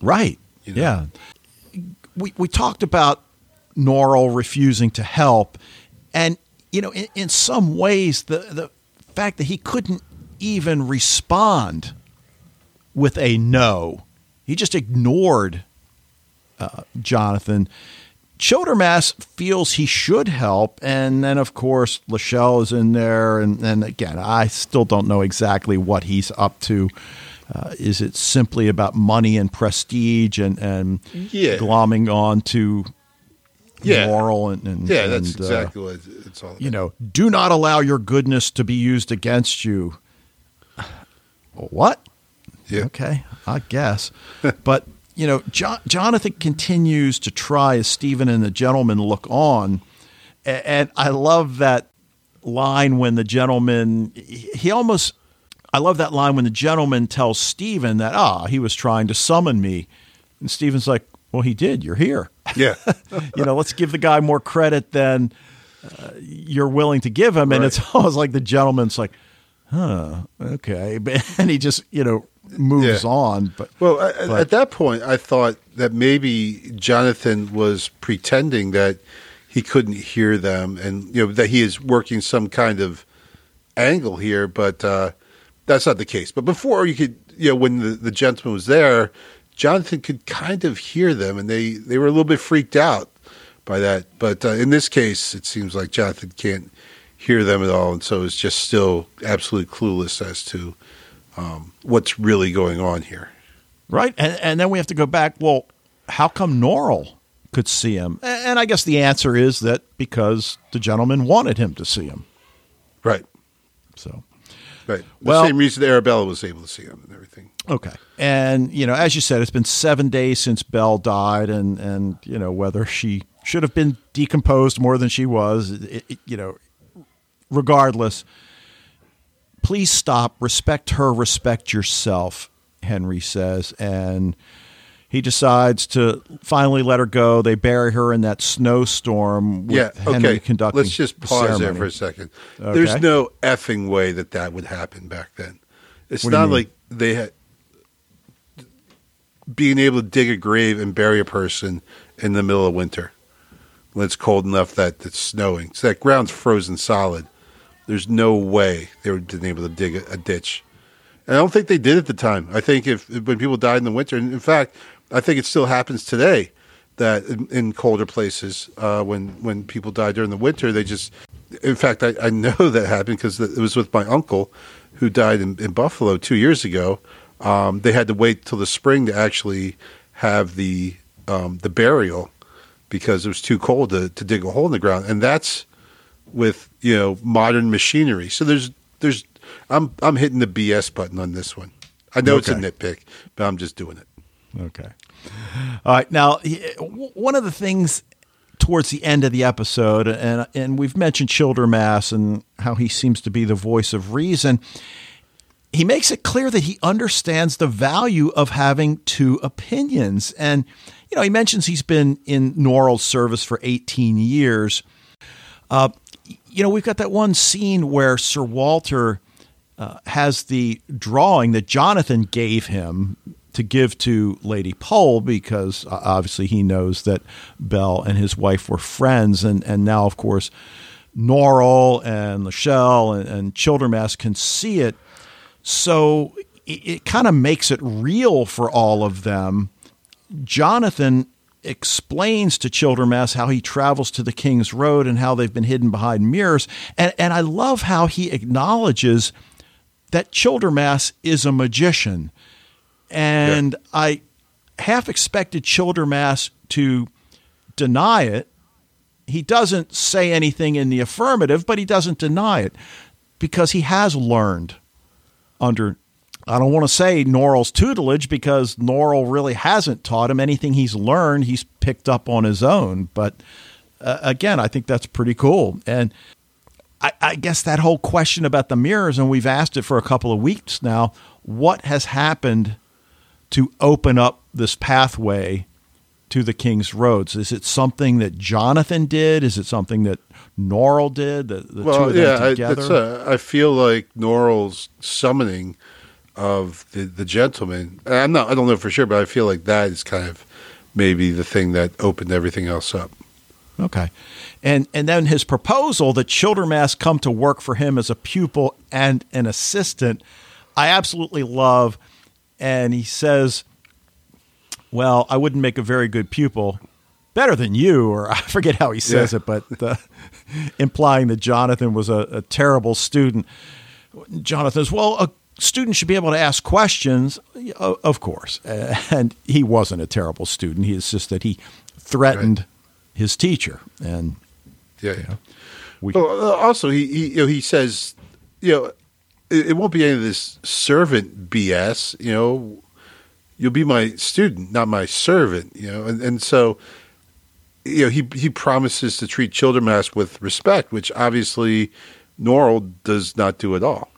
Right. You know? Yeah. We we talked about Norrell refusing to help, and you know, in, in some ways, the the fact that he couldn't even respond with a no, he just ignored uh, Jonathan Childermass feels he should help, and then of course Lascelles is in there, and then again, I still don't know exactly what he's up to. Uh, is it simply about money and prestige and and yeah. glomming on to yeah. moral and, and yeah, that's and, uh, exactly uh, what it's all. About. You know, do not allow your goodness to be used against you. What? Yeah. Okay, I guess, but you know, jo- Jonathan continues to try as Stephen and the gentleman look on. And I love that line when the gentleman, he almost, I love that line when the gentleman tells Stephen that, ah, he was trying to summon me. And Stephen's like, well, he did. You're here. Yeah. (laughs) you know, let's give the guy more credit than uh, you're willing to give him. And right. it's (laughs) almost like the gentleman's like, huh, okay. (laughs) And he just, you know, moves yeah. on. But well, but. at that point, I thought that maybe Jonathan was pretending that he couldn't hear them, and you know that he is working some kind of angle here. But uh, that's not the case. But before you could, you know, when the, the gentleman was there, Jonathan could kind of hear them, and they they were a little bit freaked out by that. But uh, in this case, it seems like Jonathan can't hear them at all, and so is just still absolutely clueless as to um, what's really going on here. Right. And, and then we have to go back. Well, how come Norrell could see him? And I guess the answer is that because the gentleman wanted him to see him. Right. So. Right. The well, same reason Arabella was able to see him and everything. Okay. And, you know, as you said, it's been seven days since Belle died, and, and you know, whether she should have been decomposed more than she was, it, it, you know, regardless, please stop, respect her, respect yourself, Henry says. And he decides to finally let her go. They bury her in that snowstorm. yeah, okay. Let's just pause there for a second. Okay. There's no effing way that that would happen back then. It's what not like they had being able to dig a grave and bury a person in the middle of winter when it's cold enough that it's snowing. So that ground's frozen solid. There's no way they would been able to dig a, a ditch. And I don't think they did at the time. I think if when people died in the winter, and in fact, I think it still happens today that in, in colder places, uh, when when people die during the winter, they just. In fact, I, I know (laughs) that happened because it was with my uncle, who died in, in Buffalo two years ago. Um, they had to wait till the spring to actually have the um, the burial because it was too cold to, to dig a hole in the ground, and that's with you know modern machinery. So there's there's I'm I'm hitting the BS button on this one. I know okay. it's a nitpick, but I'm just doing it. Okay. All right. Now, one of the things towards the end of the episode, and and we've mentioned Childermass and how he seems to be the voice of reason. he makes it clear that he understands the value of having two opinions. And, you know, he mentions he's been in Norrell's service for 18 years. Uh, you know, we've got that one scene where Sir Walter uh, has the drawing that Jonathan gave him to give to Lady Pole because uh, obviously he knows that Bell and his wife were friends. And, and now, of course, Norrell and Lascelles and, and Childermass can see it. So it, it kind of makes it real for all of them. Jonathan explains to Childermass how he travels to the King's Road and how they've been hidden behind mirrors. And, and I love how he acknowledges that Childermass is a magician. And yeah. I half expected Childermass to deny it. He doesn't say anything in the affirmative, but he doesn't deny it because he has learned under I don't want to say Norrell's tutelage because Norrell really hasn't taught him anything he's learned. He's picked up on his own. But uh, again, I think that's pretty cool. And I, I, guess that whole question about the mirrors, and we've asked it for a couple of weeks now what has happened to open up this pathway to the King's Roads? Is it something that Jonathan did? Is it something that Norrell did? The, the well, yeah, I, I feel like Norrell's summoning of the the gentleman. I'm not. I don't know for sure, but I feel like that is kind of maybe the thing that opened everything else up. Okay, and and then his proposal that Childermass come to work for him as a pupil and an assistant, I absolutely love. And he says, "Well, I wouldn't make a very good pupil." Better than you, or (laughs) I forget how he says yeah. it, but uh, implying that Jonathan was a, a terrible student. Jonathan says, "Well, a students should be able to ask questions, of course. And he wasn't a terrible student. He is just that he threatened right. his teacher. And yeah, yeah. You know, we, well, uh, also, he, he, you know, he says, you know, it, it won't be any of this servant BS. You know, you'll be my student, not my servant. You know, and, and so you know he he promises to treat Childermass with respect, which obviously Norrell does not do at all.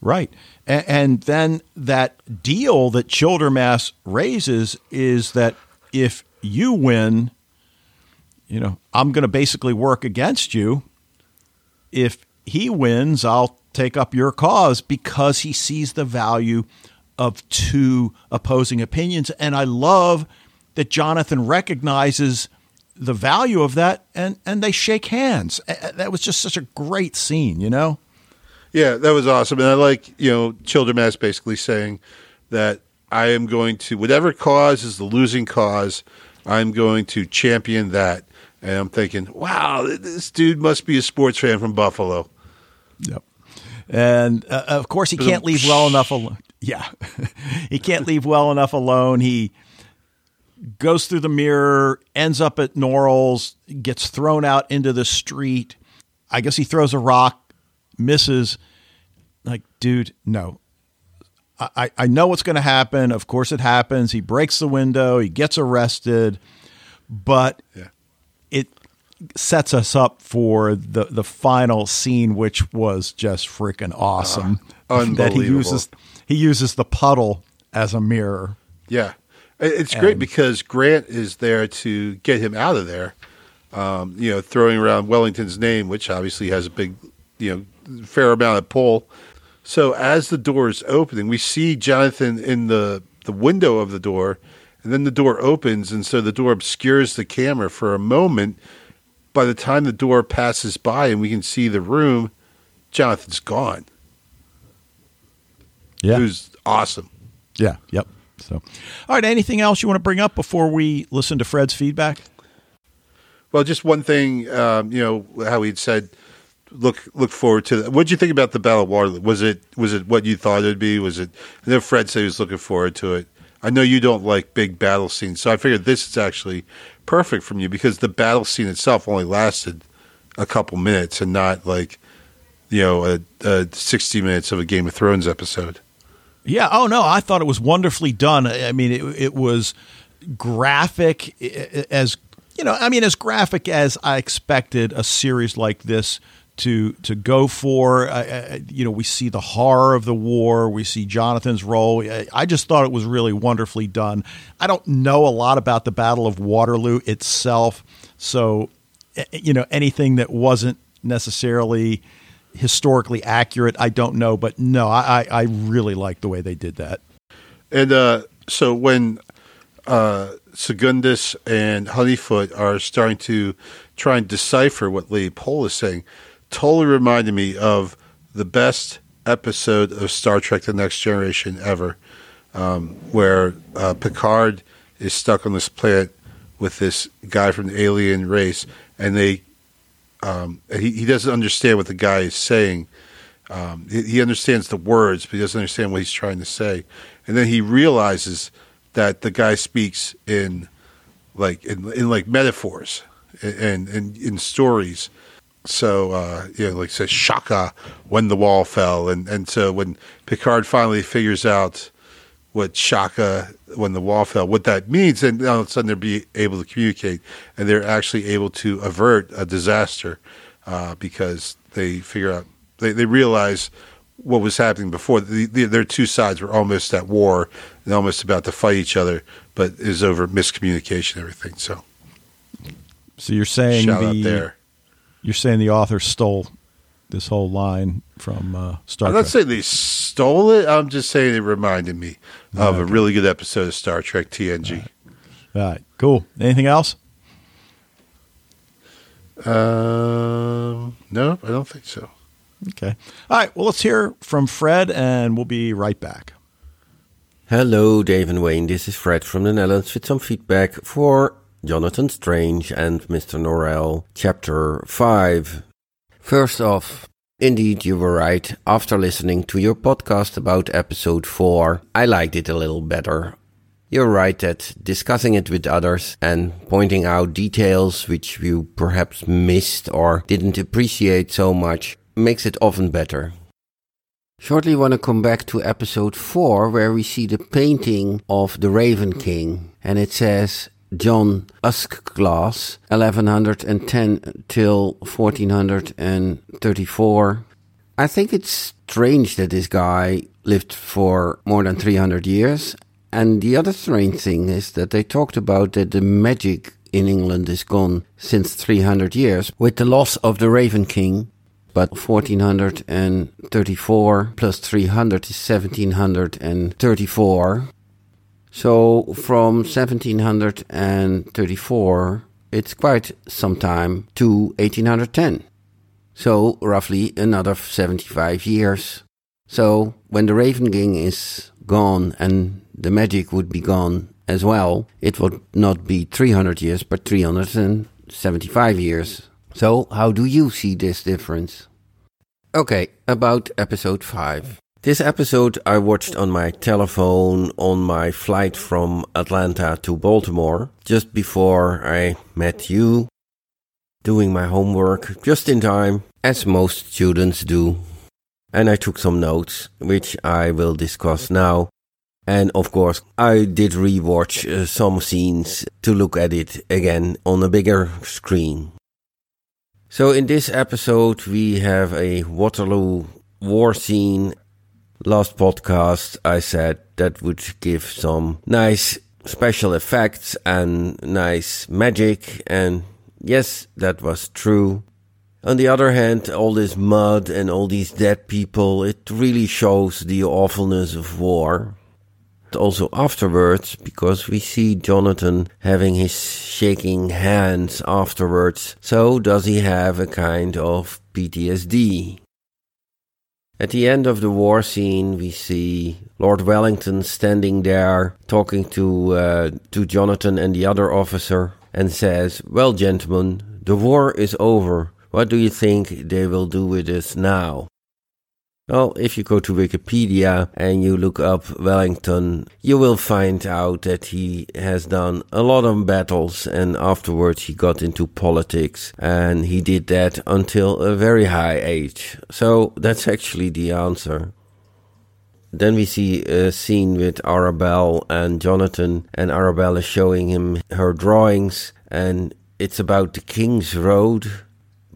Right. And then that deal that Childermass raises is that if you win, you know, I'm going to basically work against you. If he wins, I'll take up your cause because he sees the value of two opposing opinions. And I love that Jonathan recognizes the value of that and, and they shake hands. That was just such a great scene, you know? Yeah, that was awesome. And I like, you know, Childermass basically saying that I am going to, whatever cause is the losing cause, I'm going to champion that. And I'm thinking, wow, this dude must be a sports fan from Buffalo. Yep. And uh, of course, he can't leave well enough alone. Yeah. (laughs) he can't leave well enough alone. He goes through the mirror, ends up at Norrell's, gets thrown out into the street. I guess he throws a rock misses. Like, dude, no. I, I know what's going to happen. Of course, it happens. He breaks the window. He gets arrested, but yeah. it sets us up for the the final scene, which was just freaking awesome. Uh, (laughs) that he uses he uses the puddle as a mirror. Yeah, it's and, great because Grant is there to get him out of there. Um, you know, throwing around Wellington's name, which obviously has a big, you know, fair amount of pull. So as the door is opening, we see Jonathan in the, the window of the door, and then the door opens, and so the door obscures the camera for a moment. By the time the door passes by and we can see the room, Jonathan's gone. Yeah. Was awesome. Yeah. Yep. So, all right. Anything else you want to bring up before we listen to Fred's feedback? Well, just one thing. Um, you know how he'd said look look forward to that. What did you think about the Battle of Waterloo? Was it was it what you thought it'd be? Was it? I know Fred said he was looking forward to it. I know you don't like big battle scenes, so I figured this is actually perfect from you because the battle scene itself only lasted a couple minutes and not like you know a, a sixty minutes of a Game of Thrones episode. Yeah. Oh no, I thought it was wonderfully done. I mean, it, it was graphic as you know. I mean, as graphic as I expected a series like this to to go for. Uh, you know, we see the horror of the war. We see Jonathan's role. I just thought it was really wonderfully done. I don't know a lot about the Battle of Waterloo itself, so you know anything that wasn't necessarily historically accurate, I don't know. But no, I I really like the way they did that. And uh, so when uh, Segundus and Honeyfoot are starting to try and decipher what Lady Pole is saying, totally reminded me of the best episode of Star Trek: The Next Generation ever, um, where uh, Picard is stuck on this planet with this guy from the alien race, and they um, he, he doesn't understand what the guy is saying. Um, he, he, understands the words, but he doesn't understand what he's trying to say. And then he realizes that the guy speaks in like in, in like metaphors and, and in stories. So uh, you know, like says Shaka when the wall fell, and and so when Picard finally figures out what Shaka when the wall fell, what that means, and all of a sudden they're be able to communicate, and they're actually able to avert a disaster uh, because they figure out they, they realize what was happening before. The, the, their two sides were almost at war and almost about to fight each other, but is over miscommunication everything. So, so you're saying Shout the, there. You're saying the author stole this whole line from uh, Star Trek. I'm Trek. not saying they stole it. I'm just saying it reminded me of okay. a really good episode of Star Trek TNG. All right. All right. Cool. Anything else? Um, no, I don't think so. Okay. All right. Well, let's hear from Fred, and we'll be right back. Hello, Dave and Wayne. This is Fred from the Netherlands with some feedback for Jonathan Strange and Mr. Norrell, Chapter 5. First off, indeed, you were right. After listening to your podcast about Episode 4, I liked it a little better. You're right that discussing it with others and pointing out details which you perhaps missed or didn't appreciate so much makes it often better. Shortly want to come back to episode 4 where we see the painting of the Raven King and it says John Uskglass 1110 till 1434. I think it's strange that this guy lived for more than 300 years. And the other strange thing is that they talked about that the magic in England is gone since 300 years with the loss of the Raven King but 1434 plus 300 is 1734. So from 1734, it's quite some time to 1810. So roughly another 75 years. So when the Raven King is gone and the magic would be gone as well, it would not be 300 years, but 375 years. So, how do you see this difference? Okay, about episode 5. This episode I watched on my telephone on my flight from Atlanta to Baltimore just before I met you, doing my homework just in time, as most students do. And I took some notes, which I will discuss now. And of course, I did rewatch uh, some scenes to look at it again on a bigger screen. So in this episode, we have a Waterloo war scene. Last podcast, I said that would give some nice special effects and nice magic. And yes, that was true. On the other hand, all this mud and all these dead people, it really shows the awfulness of war also afterwards because we see Jonathan having his shaking hands afterwards. So does he have a kind of PTSD? At the end of the war scene, we see Lord Wellington standing there talking to uh, to Jonathan and the other officer, and says, "Well, gentlemen, the war is over. What do you think they will do with us now?" Well, if you go to Wikipedia and you look up Wellington, you will find out that he has done a lot of battles and afterwards he got into politics and he did that until a very high age. So that's actually the answer. Then we see a scene with Arabelle and Jonathan, and Arabelle is showing him her drawings, and it's about the King's Road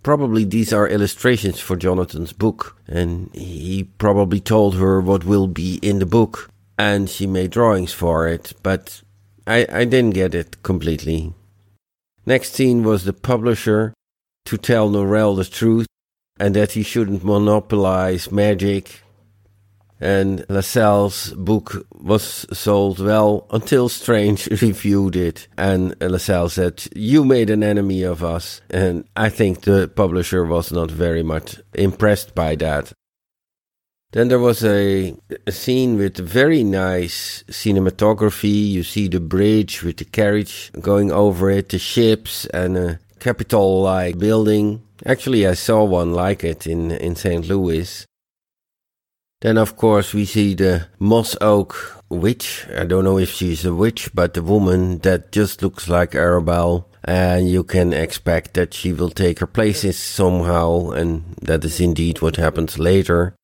probably these are illustrations for Jonathan's book, and he probably told her what will be in the book, and she made drawings for it, but I, I didn't get it completely. Next scene was the publisher to tell Norrell the truth and that he shouldn't monopolize magic. And Lascelles' book was sold well until Strange (laughs) reviewed it. And Lascelles said, You made an enemy of us. And I think the publisher was not very much impressed by that. Then there was a, a, scene with very nice cinematography. You see the bridge with the carriage going over it, the ships, and a Capitol like building. Actually, I saw one like it in, in St. Louis. Then, of course, we see the Moss Oak witch. I don't know if she's a witch, but the woman that just looks like Arabelle. And you can expect that she will take her places somehow, and that is indeed what happens later.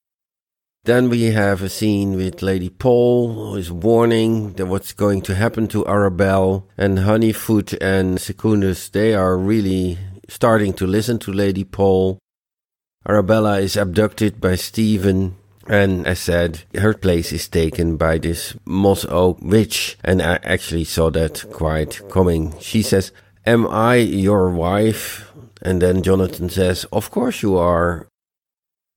Then we have a scene with Lady Pole, who is warning that what's going to happen to Arabelle. And Honeyfoot and Segundus, they are really starting to listen to Lady Pole. Arabella is abducted by Stephen. And as said, her place is taken by this Moss Oak witch. And I actually saw that quite coming. She says, Am I your wife? And then Jonathan says, Of course you are.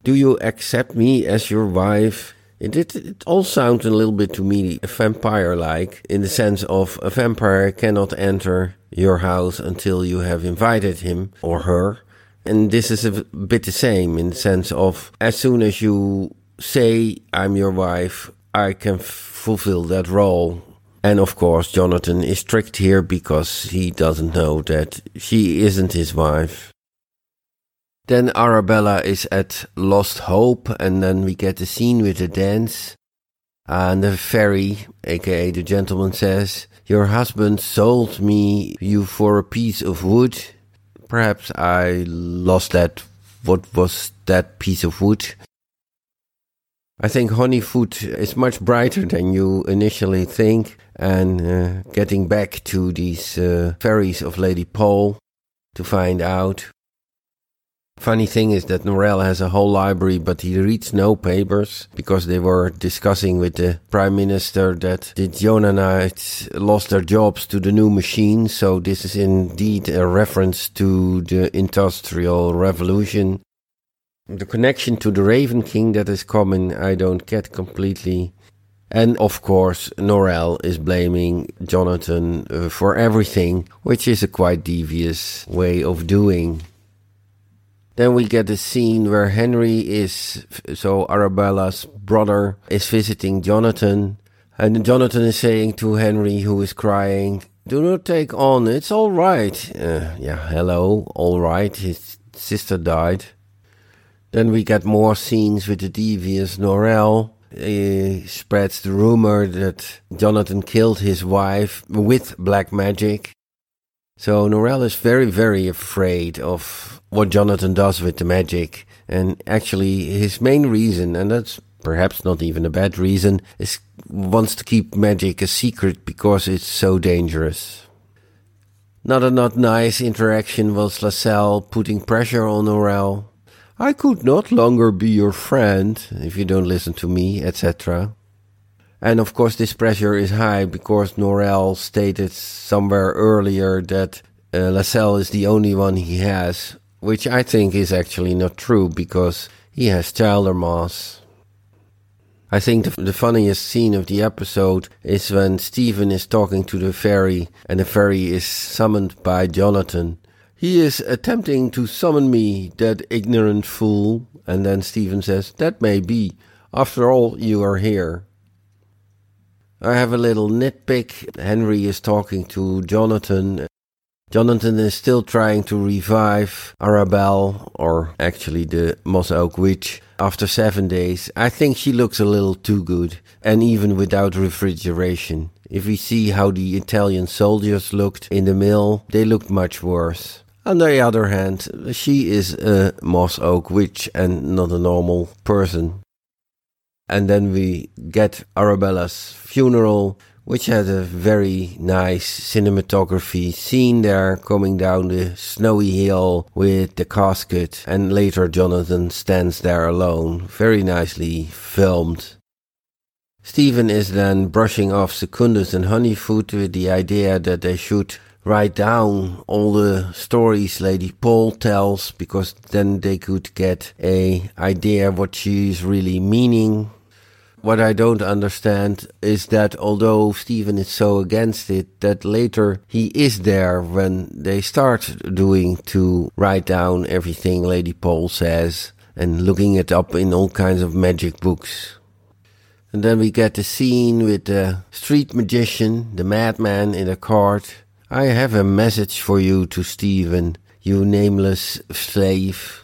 Do you accept me as your wife? It, it, it all sounds a little bit to me vampire like, in the sense of a vampire cannot enter your house until you have invited him or her. And this is a bit the same in the sense of as soon as you say, I'm your wife, I can fulfill that role. And of course, Jonathan is tricked here because he doesn't know that she isn't his wife. Then Arabella is at Lost Hope, and then we get the scene with the dance. And the fairy, aka the gentleman, says, Your husband sold me you for a piece of wood. Perhaps I lost that. What was that piece of wood? I think Honeyfoot is much brighter than you initially think. And uh, getting back to these uh, fairies of Lady Pole to find out Funny thing is that Norrell has a whole library, but he reads no papers because they were discussing with the prime minister that the Jonanites lost their jobs to the new machine. So this is indeed a reference to the industrial revolution. The connection to the Raven King that is coming, I don't get completely. And of course, Norrell is blaming Jonathan uh, for everything, which is a quite devious way of doing. Then we get a scene where Henry is, so Arabella's brother, is visiting Jonathan. And Jonathan is saying to Henry, who is crying, Do not take on, it's all right. Uh, yeah, hello, all right. His sister died. Then we get more scenes with the devious Norrell. He spreads the rumor that Jonathan killed his wife with black magic. So Norrell is very, very afraid of what Jonathan does with the magic. And actually, his main reason, and that's perhaps not even a bad reason, is wants to keep magic a secret because it's so dangerous. Not a not nice interaction was Lascelles putting pressure on Norrell. I could not longer be your friend if you don't listen to me, etc. And of course, this pressure is high because Norrell stated somewhere earlier that uh, Lascelles is the only one he has which I think is actually not true because he has Childermass. I think the, the, funniest scene of the episode is when Stephen is talking to the fairy and the fairy is summoned by Jonathan. He is attempting to summon me, that ignorant fool. And then Stephen says, That may be. After all, you are here. I have a little nitpick. Henry is talking to Jonathan Jonathan is still trying to revive Arabelle, or actually the Moss Oak Witch, after seven days. I think she looks a little too good, and even without refrigeration. If we see how the Italian soldiers looked in the mill, they looked much worse. On the other hand, she is a Moss Oak Witch and not a normal person. And then we get Arabella's funeral which had a very nice cinematography scene there coming down the snowy hill with the casket and later Jonathan stands there alone. Very nicely filmed. Stephen is then brushing off Segundus and Honeyfoot with the idea that they should write down all the stories Lady Pole tells because then they could get a idea what she's really meaning what I don't understand is that although Stephen is so against it, that later he is there when they start doing to write down everything Lady Pole says and looking it up in all kinds of magic books. And then we get the scene with the street magician, the madman in a cart. I have a message for you to Stephen, you nameless slave.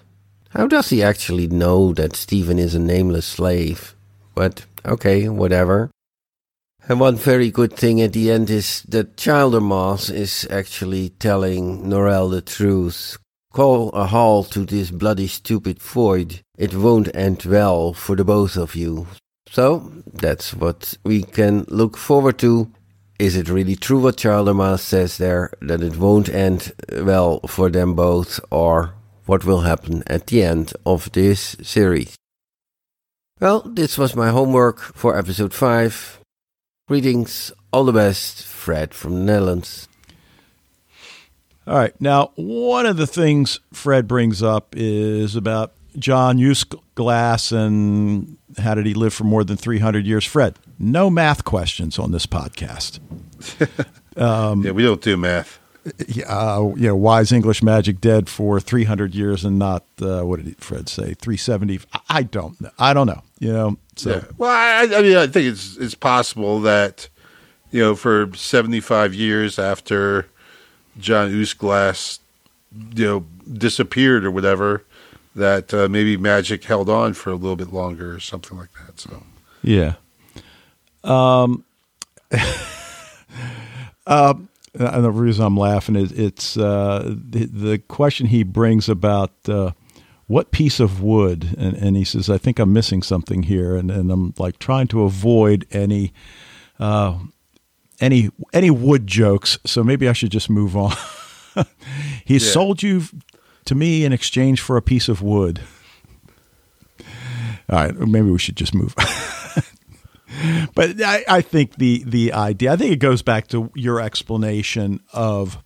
How does he actually know that Stephen is a nameless slave? But okay, whatever. And one very good thing at the end is that Childermas is actually telling Norrell the truth. Call a halt to this bloody stupid void. It won't end well for the both of you. So, that's what we can look forward to. Is it really true what Childermas says there, that it won't end well for them both, or what will happen at the end of this series? Well, this was my homework for episode 5. Greetings, all the best, Fred from the Netherlands. All right. Now, one of the things Fred brings up is about John Use Glass and how did he live for more than 300 years? Fred, no math questions on this podcast. um, (laughs) yeah, we don't do math uh, you know, why is English magic dead for 300 years and not, uh, what did Fred say, 370? I don't know. I don't know, you know. So. Yeah. Well, I, I, mean, I think it's, it's possible that, you know, for 75 years after John Uskglass, you know, disappeared or whatever, that uh, maybe magic held on for a little bit longer or something like that. So, yeah. Um, (laughs) uh, and the reason I'm laughing is it's uh, the, the, question he brings about uh, what piece of wood, and, and, he says, I think I'm missing something here, and, and I'm like trying to avoid any uh, any any wood jokes, so maybe I should just move on. (laughs) he yeah. sold you to me in exchange for a piece of wood. All right, maybe we should just move (laughs) but I, I, think the the idea, I think it goes back to your explanation of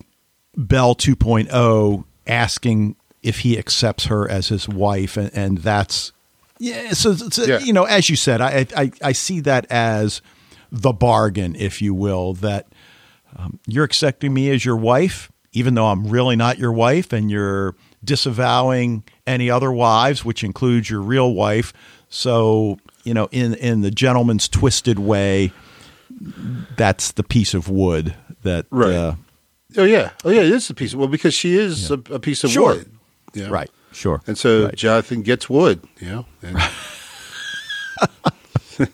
Bell 2.0 asking if he accepts her as his wife, and, and that's yeah. So, so yeah. you know, as you said, I, I I see that as the bargain, if you will, that um, you're accepting me as your wife, even though I'm really not your wife, and you're disavowing any other wives, which includes your real wife. So you know, in in the gentleman's twisted way, that's the piece of wood that. Right. Uh, oh yeah. Oh yeah. It is a piece of well because she is yeah. a, a, piece of sure. wood. Yeah. Right. Sure. And so right. Jonathan gets wood. You know. And (laughs)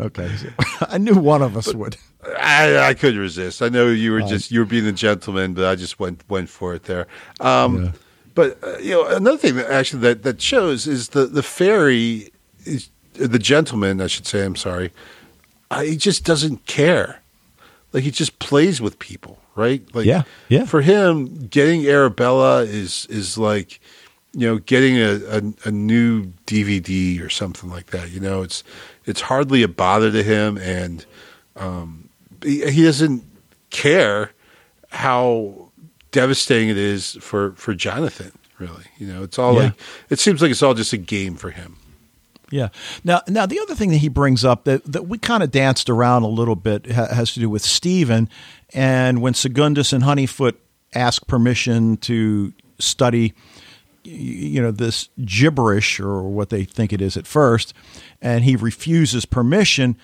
okay. (laughs) I knew one of us but, would. I, I couldn't resist. I know you were just you were being a gentleman, but I just went went for it there. Um, yeah. But uh, you know, another thing that actually that, that shows is the the fairy, is, the gentleman, I should say. I'm sorry. Uh, he just doesn't care. Like he just plays with people, right? Like yeah, yeah. For him, getting Arabella is is like you know getting a, a, a new DVD or something like that. You know, it's it's hardly a bother to him, and um, he, he doesn't care how devastating it is for for Jonathan. Really, you know, it's all yeah. like it seems like it's all just a game for him. Yeah. Now, now the other thing that he brings up that, that we kind of danced around a little bit ha- has to do with Stephen, and when Segundus and Honeyfoot ask permission to study, you know, this gibberish or what they think it is at first, and he refuses permission,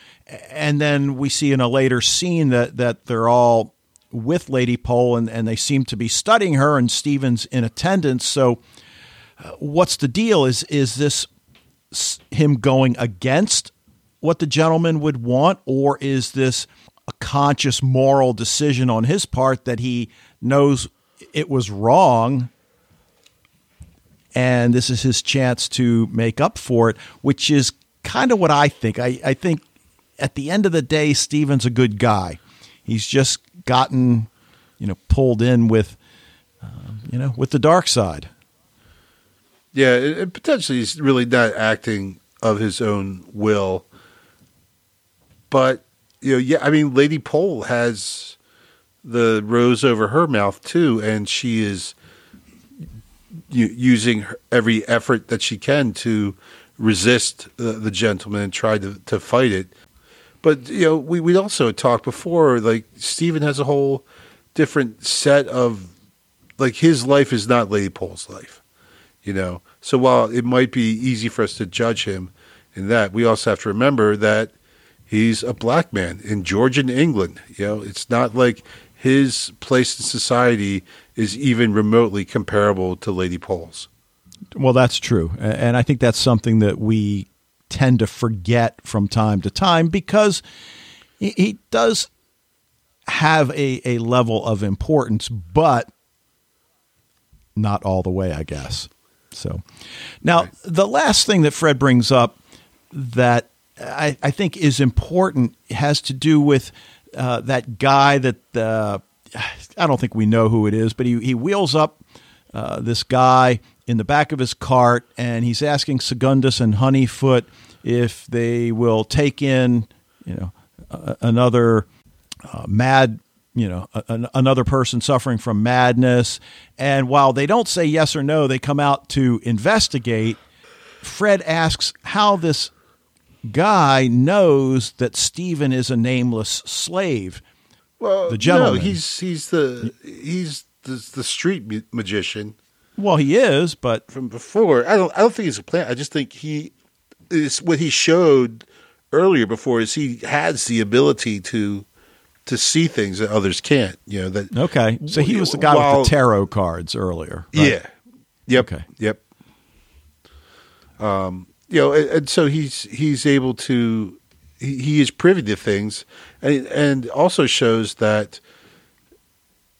and then we see in a later scene that that they're all with Lady Pole, and, and they seem to be studying her, and Stephen's in attendance. So, uh, what's the deal? Is is this him going against what the gentleman would want, or is this a conscious moral decision on his part that he knows it was wrong? And this is his chance to make up for it, which is kind of what I think. I, I think at the end of the day, Stephen's a good guy. He's just gotten, you know, pulled in with, um, you know, with the dark side. Yeah, and potentially he's really not acting of his own will. But you know, yeah, I mean, Lady Pole has the rose over her mouth too, and she is using every effort that she can to resist the, the gentleman and try to, to fight it. But you know, we we also talked before. Like Stephen has a whole different set of like his life is not Lady Pole's life, you know. So while it might be easy for us to judge him in that, we also have to remember that he's a black man in Georgian England. You know, it's not like his place in society is even remotely comparable to Lady Pole's. Well, that's true. And I think that's something that we tend to forget from time to time because he does have a, a level of importance, but not all the way, I guess. So now, right. the last thing that Fred brings up that I, I think is important has to do with uh, that guy that uh, I don't think we know who it is, but he, he wheels up uh, this guy in the back of his cart and he's asking Segundus and Honeyfoot if they will take in, you know, another uh, mad, you know, another person suffering from madness. And while they don't say yes or no, they come out to investigate. Fred asks how this guy knows that Stephen is a nameless slave. Well, the gentleman. No, he's he's the he's the, the street magician. Well, he is, but from before, I don't I don't think he's a plant. I just think he is what he showed earlier before is he has the ability to to see things that others can't. You know that. Okay, so he was the guy while, with the tarot cards earlier. Right? Yeah. Yep. Okay. Yep. Um, you know, and, and so he's he's able to he, he is privy to things, and and also shows that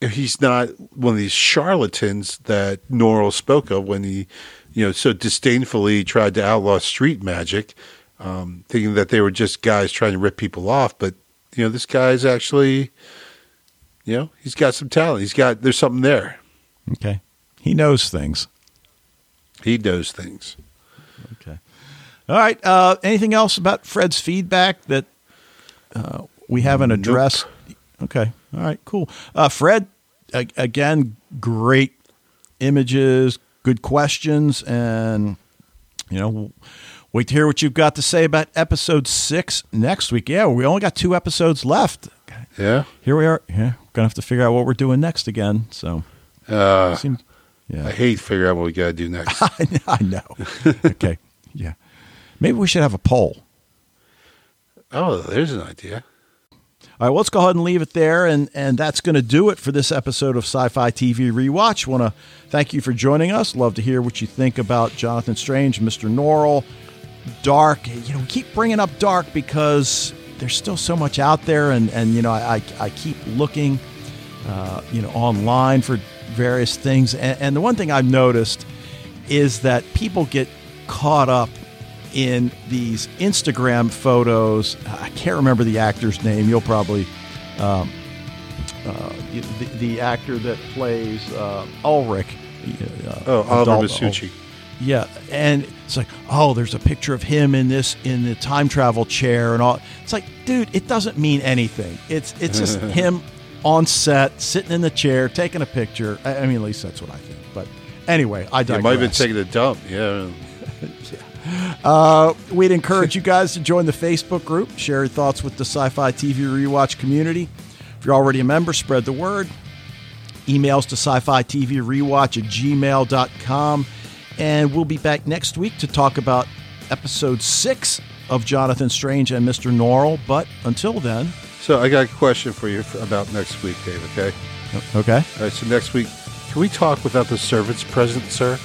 he's not one of these charlatans that Norrell spoke of when he, you know, so disdainfully tried to outlaw street magic, um, thinking that they were just guys trying to rip people off. But you know, this guy's actually, you know, he's got some talent. He's got there's something there. Okay, he knows things. He knows things. Okay. All right. Uh, anything else about Fred's feedback that uh, we haven't addressed? Nope. Okay. All right. Cool. Uh, Fred, again, great images, good questions, and you know, wait to hear what you've got to say about episode six next week. Yeah, we only got two episodes left. Yeah, here we are. Yeah, gonna have to figure out what we're doing next again. So, uh, seems, yeah, I hate figuring out what we got to do next. (laughs) I know. (laughs) okay, yeah, maybe we should have a poll. Oh, there's an idea. All right, well, let's go ahead and leave it there. And, and that's going to do it for this episode of Sci Fi TV Rewatch. Want to thank you for joining us. Love to hear what you think about Jonathan Strange, Mr. Norrell, Dark. You know, we keep bringing up Dark because there's still so much out there. And, and you know, I, I keep looking, uh, you know, online for various things. And, and the one thing I've noticed is that people get caught up in these Instagram photos. I can't remember the actor's name. You'll probably. Um, uh, the, the, actor that plays uh, Ulrich. Uh, oh, Oliver Masucci. Yeah, and it's like, oh, there's a picture of him in this in the time travel chair and all. It's like, dude, it doesn't mean anything. It's it's just (laughs) him on set, sitting in the chair, taking a picture. I, I, mean, at least that's what I think. But anyway, I digress. He might have been taking a dump. Yeah. yeah. (laughs) Uh, we'd encourage you guys to join the Facebook group, share your thoughts with the Sci Fi TV Rewatch community. If you're already a member, spread the word. Emails to sci fi TV rewatch at gmail.com. And we'll be back next week to talk about episode six of Jonathan Strange and Mr. Norrell. But until then. So I got a question for you about next week, Dave, okay? Okay. All right, so next week, can we talk without the servants present, sir?